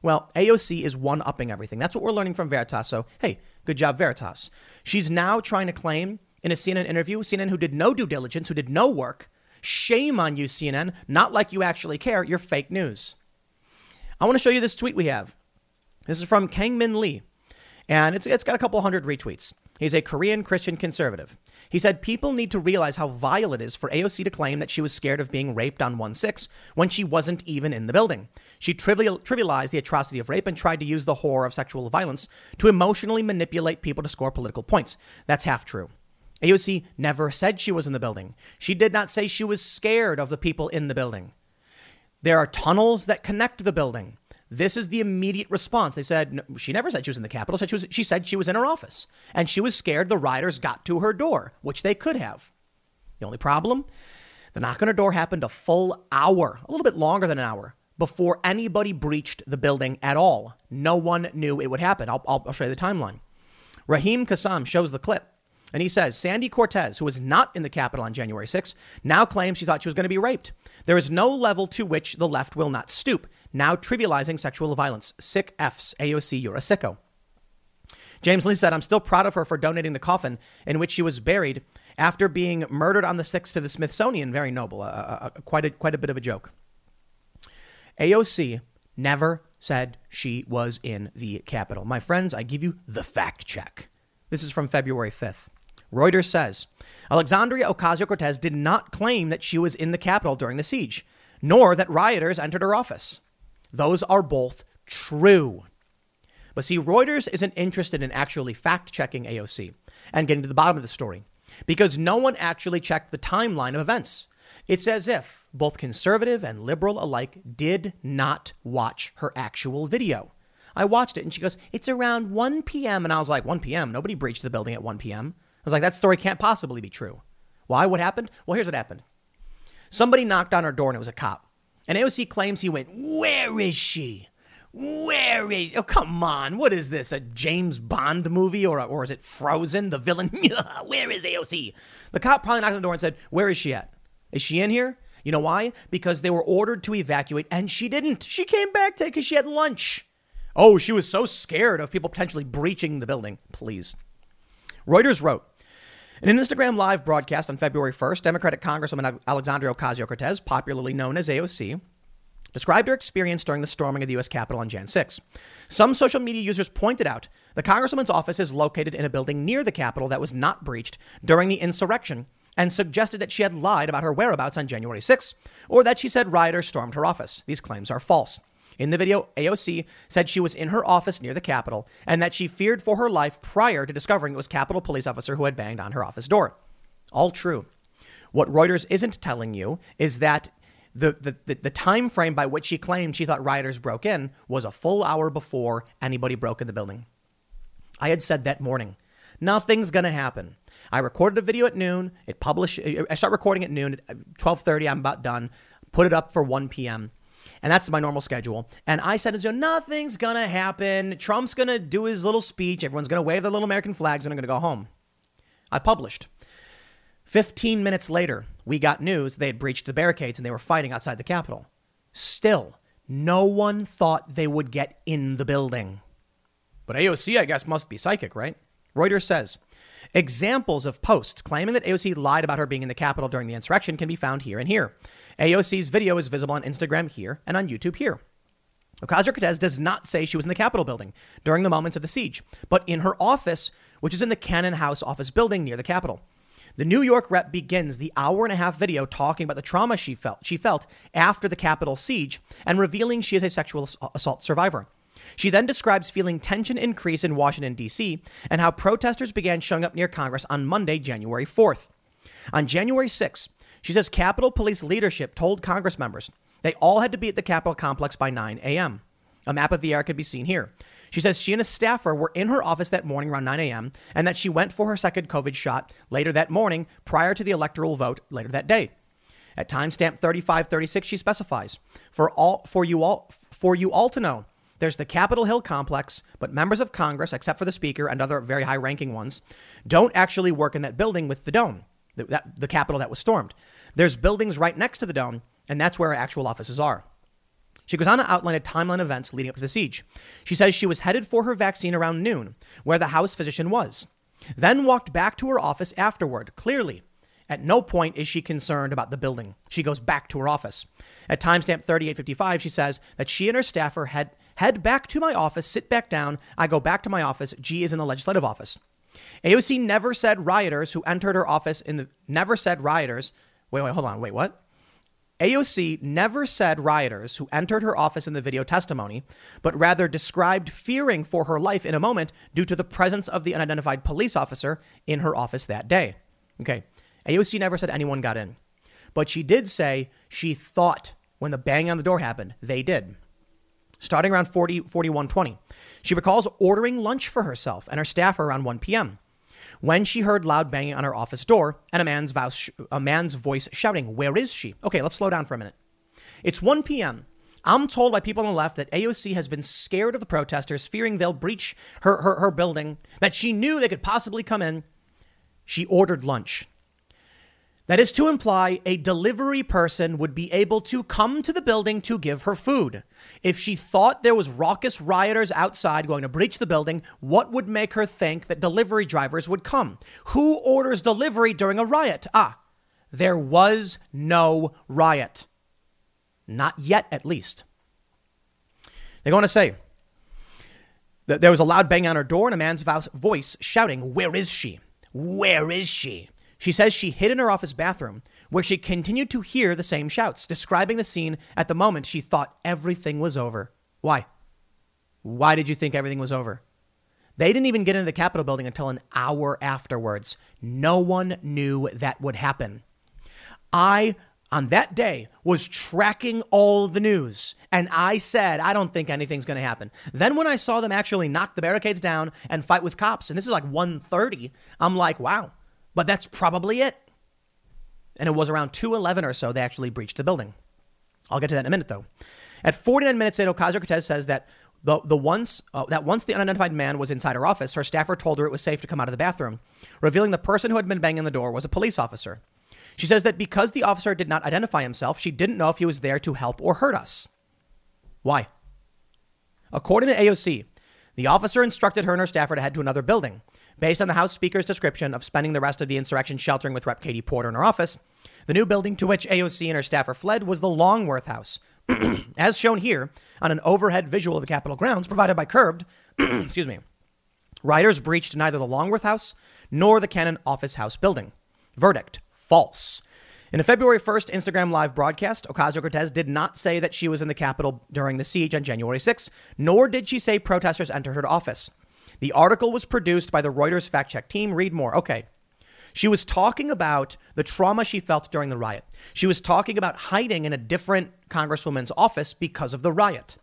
Well, AOC is one upping everything. That's what we're learning from Veritas. So, hey, good job, Veritas. She's now trying to claim in a CNN interview, CNN who did no due diligence, who did no work, shame on you, CNN, not like you actually care, you're fake news. I want to show you this tweet we have. This is from Kang Min Lee, and it's, it's got a couple hundred retweets. He's a Korean Christian conservative. He said people need to realize how vile it is for AOC to claim that she was scared of being raped on 1 6 when she wasn't even in the building. She trivial, trivialized the atrocity of rape and tried to use the horror of sexual violence to emotionally manipulate people to score political points. That's half true. AOC never said she was in the building. She did not say she was scared of the people in the building. There are tunnels that connect the building. This is the immediate response. They said no, she never said she was in the Capitol. Said she, was, she said she was in her office, and she was scared the rioters got to her door, which they could have. The only problem, the knock on her door happened a full hour, a little bit longer than an hour, before anybody breached the building at all. No one knew it would happen. I'll, I'll, I'll show you the timeline. Raheem Kassam shows the clip. And he says Sandy Cortez, who was not in the Capitol on January 6, now claims she thought she was going to be raped. There is no level to which the left will not stoop, now trivializing sexual violence. Sick F's. AOC, you're a sicko. James Lee said, I'm still proud of her for donating the coffin in which she was buried after being murdered on the 6th to the Smithsonian. Very noble. Uh, uh, uh, quite, a, quite a bit of a joke. AOC never said she was in the Capitol. My friends, I give you the fact check. This is from February 5th. Reuters says Alexandria Ocasio Cortez did not claim that she was in the Capitol during the siege, nor that rioters entered her office. Those are both true. But see, Reuters isn't interested in actually fact checking AOC and getting to the bottom of the story because no one actually checked the timeline of events. It's as if both conservative and liberal alike did not watch her actual video. I watched it and she goes, It's around 1 p.m. And I was like, 1 p.m.? Nobody breached the building at 1 p.m. I was like, That story can't possibly be true. Why? What happened? Well, here's what happened somebody knocked on her door and it was a cop. And AOC claims he went, Where is she? Where is? Oh, come on! What is this? A James Bond movie, or or is it Frozen? The villain? Where is AOC? The cop probably knocked on the door and said, "Where is she at? Is she in here?" You know why? Because they were ordered to evacuate, and she didn't. She came back to because she had lunch. Oh, she was so scared of people potentially breaching the building. Please. Reuters wrote. In an Instagram live broadcast on February 1st, Democratic Congresswoman Alexandria Ocasio Cortez, popularly known as AOC, described her experience during the storming of the U.S. Capitol on Jan 6. Some social media users pointed out the Congresswoman's office is located in a building near the Capitol that was not breached during the insurrection and suggested that she had lied about her whereabouts on January 6, or that she said rioters stormed her office. These claims are false. In the video, AOC said she was in her office near the Capitol and that she feared for her life prior to discovering it was Capitol police officer who had banged on her office door. All true. What Reuters isn't telling you is that the, the, the, the time frame by which she claimed she thought rioters broke in was a full hour before anybody broke in the building. I had said that morning, nothing's going to happen. I recorded a video at noon. It published. I start recording at noon. At 12:30, I'm about done. Put it up for 1 p.m. And that's my normal schedule. And I said, nothing's gonna happen. Trump's gonna do his little speech. Everyone's gonna wave their little American flags, and I'm gonna go home. I published. 15 minutes later, we got news they had breached the barricades and they were fighting outside the Capitol. Still, no one thought they would get in the building. But AOC, I guess, must be psychic, right? Reuters says examples of posts claiming that AOC lied about her being in the Capitol during the insurrection can be found here and here. AOC's video is visible on Instagram here and on YouTube here. Ocasio Cortez does not say she was in the Capitol building during the moments of the siege, but in her office, which is in the Cannon House office building near the Capitol. The New York rep begins the hour and a half video talking about the trauma she felt she felt after the Capitol siege and revealing she is a sexual assault survivor. She then describes feeling tension increase in Washington D.C. and how protesters began showing up near Congress on Monday, January 4th. On January 6th, she says Capitol Police leadership told Congress members they all had to be at the Capitol complex by 9 a.m. A map of the area could be seen here. She says she and a staffer were in her office that morning around 9 a.m. and that she went for her second COVID shot later that morning prior to the electoral vote later that day. At timestamp 3536, she specifies for all for you all for you all to know. There's the Capitol Hill complex, but members of Congress, except for the Speaker and other very high ranking ones, don't actually work in that building with the dome, the, that, the Capitol that was stormed. There's buildings right next to the dome, and that's where our actual offices are. She goes on to outline a timeline of events leading up to the siege. She says she was headed for her vaccine around noon, where the House physician was, then walked back to her office afterward. Clearly, at no point is she concerned about the building. She goes back to her office. At timestamp 3855, she says that she and her staffer head, head back to my office, sit back down. I go back to my office. G is in the legislative office. AOC never said rioters who entered her office in the never said rioters. Wait, wait, hold on. Wait, what? AOC never said rioters who entered her office in the video testimony, but rather described fearing for her life in a moment due to the presence of the unidentified police officer in her office that day. Okay. AOC never said anyone got in, but she did say she thought when the bang on the door happened, they did. Starting around 40, 4120, she recalls ordering lunch for herself and her staff around 1 p.m. when she heard loud banging on her office door and a man's, voice, a man's voice shouting, Where is she? Okay, let's slow down for a minute. It's 1 p.m. I'm told by people on the left that AOC has been scared of the protesters, fearing they'll breach her, her, her building, that she knew they could possibly come in. She ordered lunch. That is to imply a delivery person would be able to come to the building to give her food. If she thought there was raucous rioters outside going to breach the building, what would make her think that delivery drivers would come? Who orders delivery during a riot? Ah, there was no riot. Not yet, at least. They're going to say that there was a loud bang on her door and a man's voice shouting, Where is she? Where is she? She says she hid in her office bathroom, where she continued to hear the same shouts, describing the scene at the moment she thought everything was over. Why? Why did you think everything was over? They didn't even get into the Capitol building until an hour afterwards. No one knew that would happen. I, on that day, was tracking all the news, and I said, I don't think anything's going to happen. Then when I saw them actually knock the barricades down and fight with cops, and this is like 1.30, I'm like, wow, but that's probably it. And it was around 2:11 or so they actually breached the building. I'll get to that in a minute though. At 49 minutes in, Ocasio-Cortez says that the, the once uh, that once the unidentified man was inside her office, her staffer told her it was safe to come out of the bathroom, revealing the person who had been banging the door was a police officer. She says that because the officer did not identify himself, she didn't know if he was there to help or hurt us. Why? According to AOC, the officer instructed her and her staffer to head to another building. Based on the House Speaker's description of spending the rest of the insurrection sheltering with Rep. Katie Porter in her office, the new building to which AOC and her staffer fled was the Longworth House. As shown here on an overhead visual of the Capitol grounds provided by Curbed, excuse me, riders breached neither the Longworth House nor the Cannon Office House building. Verdict false. In a February 1st Instagram Live broadcast, Ocasio Cortez did not say that she was in the Capitol during the siege on January 6, nor did she say protesters entered her office. The article was produced by the Reuters fact check team. Read more. Okay. She was talking about the trauma she felt during the riot. She was talking about hiding in a different congresswoman's office because of the riot.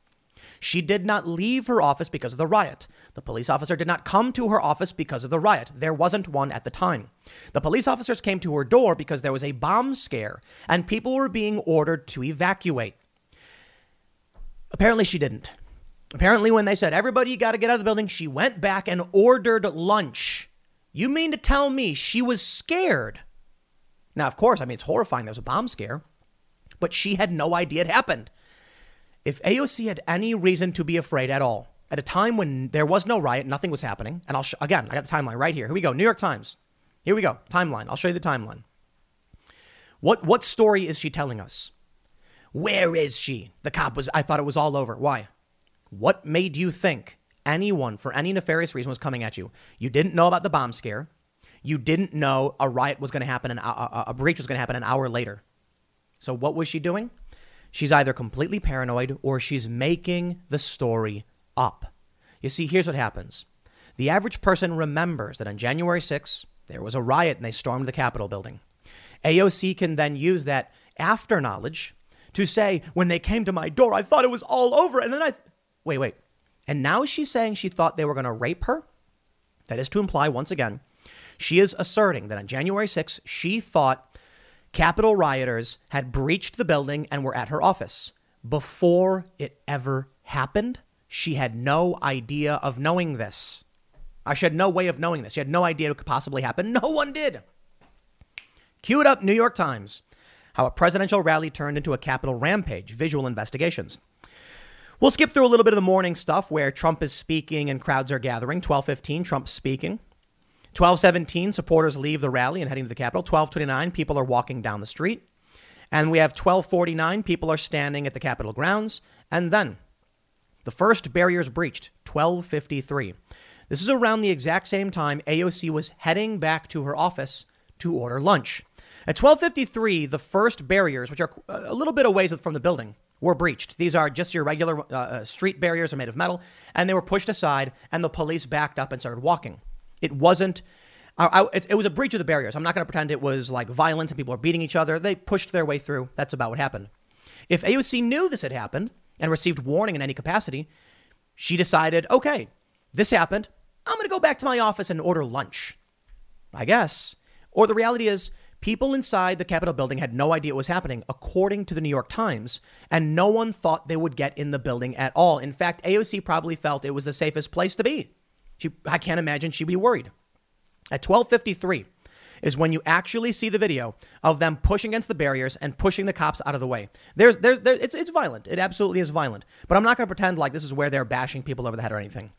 She did not leave her office because of the riot. The police officer did not come to her office because of the riot. There wasn't one at the time. The police officers came to her door because there was a bomb scare and people were being ordered to evacuate. Apparently, she didn't. Apparently, when they said, everybody, you got to get out of the building, she went back and ordered lunch. You mean to tell me she was scared? Now, of course, I mean, it's horrifying. There was a bomb scare, but she had no idea it happened. If AOC had any reason to be afraid at all, at a time when there was no riot, nothing was happening, and I'll, sh- again, I got the timeline right here. Here we go. New York Times. Here we go. Timeline. I'll show you the timeline. What, what story is she telling us? Where is she? The cop was, I thought it was all over. Why? What made you think anyone, for any nefarious reason, was coming at you? You didn't know about the bomb scare. You didn't know a riot was going to happen, an, a, a breach was going to happen an hour later. So what was she doing? She's either completely paranoid or she's making the story up. You see, here's what happens. The average person remembers that on January 6th, there was a riot and they stormed the Capitol building. AOC can then use that after knowledge to say, when they came to my door, I thought it was all over. And then I, Wait, wait. And now she's saying she thought they were going to rape her? That is to imply, once again, she is asserting that on January 6th, she thought Capitol rioters had breached the building and were at her office. Before it ever happened, she had no idea of knowing this. I she had no way of knowing this. She had no idea it could possibly happen. No one did. Cue it up, New York Times. How a presidential rally turned into a Capitol rampage, visual investigations. We'll skip through a little bit of the morning stuff where Trump is speaking and crowds are gathering. 12:15, Trump's speaking. 12:17, supporters leave the rally and heading to the Capitol. 12:29, people are walking down the street. And we have 12:49, people are standing at the Capitol grounds. And then the first barriers breached, 12:53. This is around the exact same time AOC was heading back to her office to order lunch. At 12:53, the first barriers, which are uh, a little bit away from the building, were breached. These are just your regular uh, uh, street barriers are made of metal, and they were pushed aside, and the police backed up and started walking. It wasn't I, it, it was a breach of the barriers. I'm not going to pretend it was like violence and people are beating each other. They pushed their way through. That's about what happened. If AOC knew this had happened and received warning in any capacity, she decided, okay, this happened. I'm going to go back to my office and order lunch. I guess. Or the reality is, people inside the Capitol building had no idea what was happening, according to the New York Times, and no one thought they would get in the building at all. In fact, AOC probably felt it was the safest place to be. She, I can't imagine she'd be worried. At 1253 is when you actually see the video of them pushing against the barriers and pushing the cops out of the way. There's, there's, there, it's, it's violent. It absolutely is violent. But I'm not going to pretend like this is where they're bashing people over the head or anything.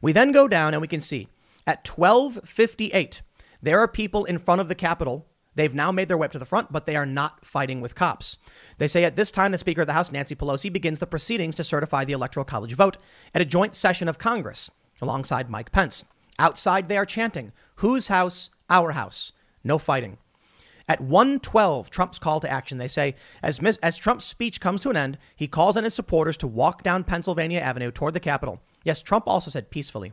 We then go down and we can see at 1258, there are people in front of the Capitol. They've now made their way up to the front, but they are not fighting with cops. They say at this time, the Speaker of the House, Nancy Pelosi, begins the proceedings to certify the Electoral College vote at a joint session of Congress alongside Mike Pence. Outside, they are chanting, Whose house? Our house. No fighting. At 1:12, Trump's call to action, they say, as, as Trump's speech comes to an end, he calls on his supporters to walk down Pennsylvania Avenue toward the Capitol. Yes, Trump also said peacefully.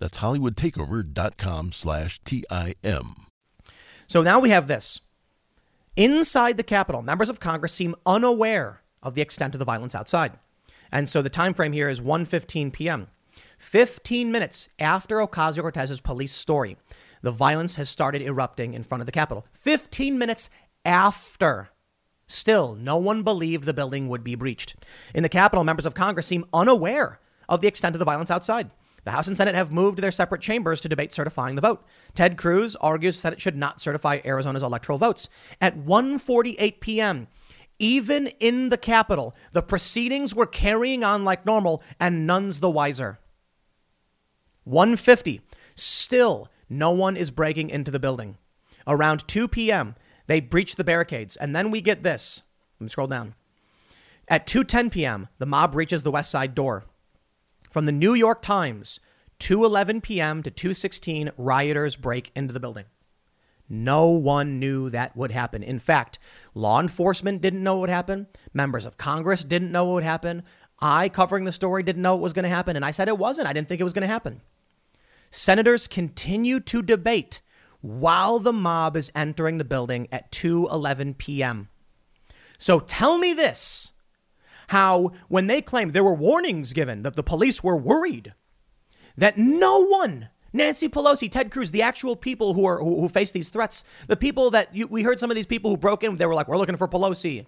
That's hollywoodtakeover.com slash T-I-M. So now we have this. Inside the Capitol, members of Congress seem unaware of the extent of the violence outside. And so the time frame here is 1.15 p.m. 15 minutes after Ocasio-Cortez's police story, the violence has started erupting in front of the Capitol. 15 minutes after. Still, no one believed the building would be breached. In the Capitol, members of Congress seem unaware of the extent of the violence outside. The House and Senate have moved their separate chambers to debate certifying the vote. Ted Cruz argues Senate should not certify Arizona's electoral votes. At 1:48 p.m., even in the Capitol, the proceedings were carrying on like normal and none's the wiser. 150. Still, no one is breaking into the building. Around 2 p.m., they breach the barricades, and then we get this. Let me scroll down. At 2:10 p.m., the mob reaches the west side door. From the New York Times, 2:11 p.m. to 2:16 rioters break into the building. No one knew that would happen. In fact, law enforcement didn't know what would happen. Members of Congress didn't know what would happen. I, covering the story, didn't know what was going to happen. And I said it wasn't. I didn't think it was going to happen. Senators continue to debate while the mob is entering the building at 2:11 p.m. So tell me this how when they claimed there were warnings given, that the police were worried, that no one, Nancy Pelosi, Ted Cruz, the actual people who are who, who face these threats, the people that you, we heard some of these people who broke in, they were like, we're looking for Pelosi.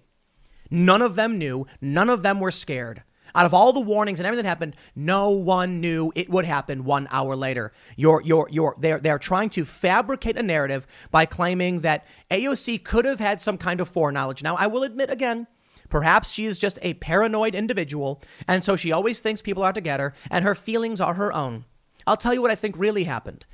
None of them knew. None of them were scared. Out of all the warnings and everything that happened, no one knew it would happen one hour later. You're, you're, you're, they're, they're trying to fabricate a narrative by claiming that AOC could have had some kind of foreknowledge. Now, I will admit again, Perhaps she is just a paranoid individual, and so she always thinks people are to get her, and her feelings are her own. I'll tell you what I think really happened.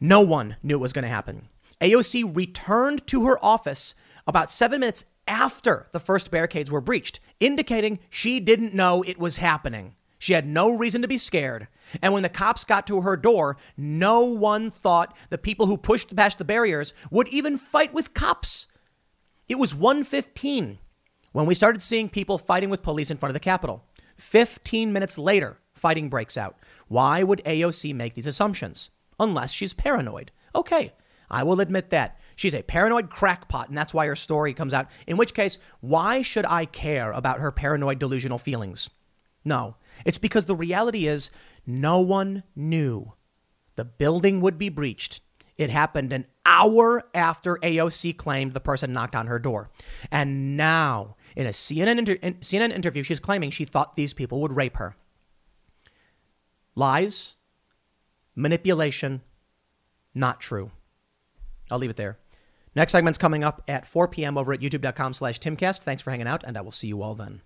No one knew it was going to happen. AOC returned to her office about seven minutes after the first barricades were breached, indicating she didn't know it was happening. She had no reason to be scared. And when the cops got to her door, no one thought the people who pushed past the barriers would even fight with cops. It was 115 when we started seeing people fighting with police in front of the Capitol. 15 minutes later, fighting breaks out. Why would AOC make these assumptions? Unless she's paranoid. Okay, I will admit that. She's a paranoid crackpot, and that's why her story comes out. In which case, why should I care about her paranoid delusional feelings? No, it's because the reality is no one knew the building would be breached It happened an hour after AOC claimed the person knocked on her door. And now, in a CNN, inter- in CNN interview, she's claiming she thought these people would rape her. Lies, manipulation, not true. I'll leave it there. Next segment's coming up at 4 p.m. over at youtube.com slash timcast. Thanks for hanging out, and I will see you all then.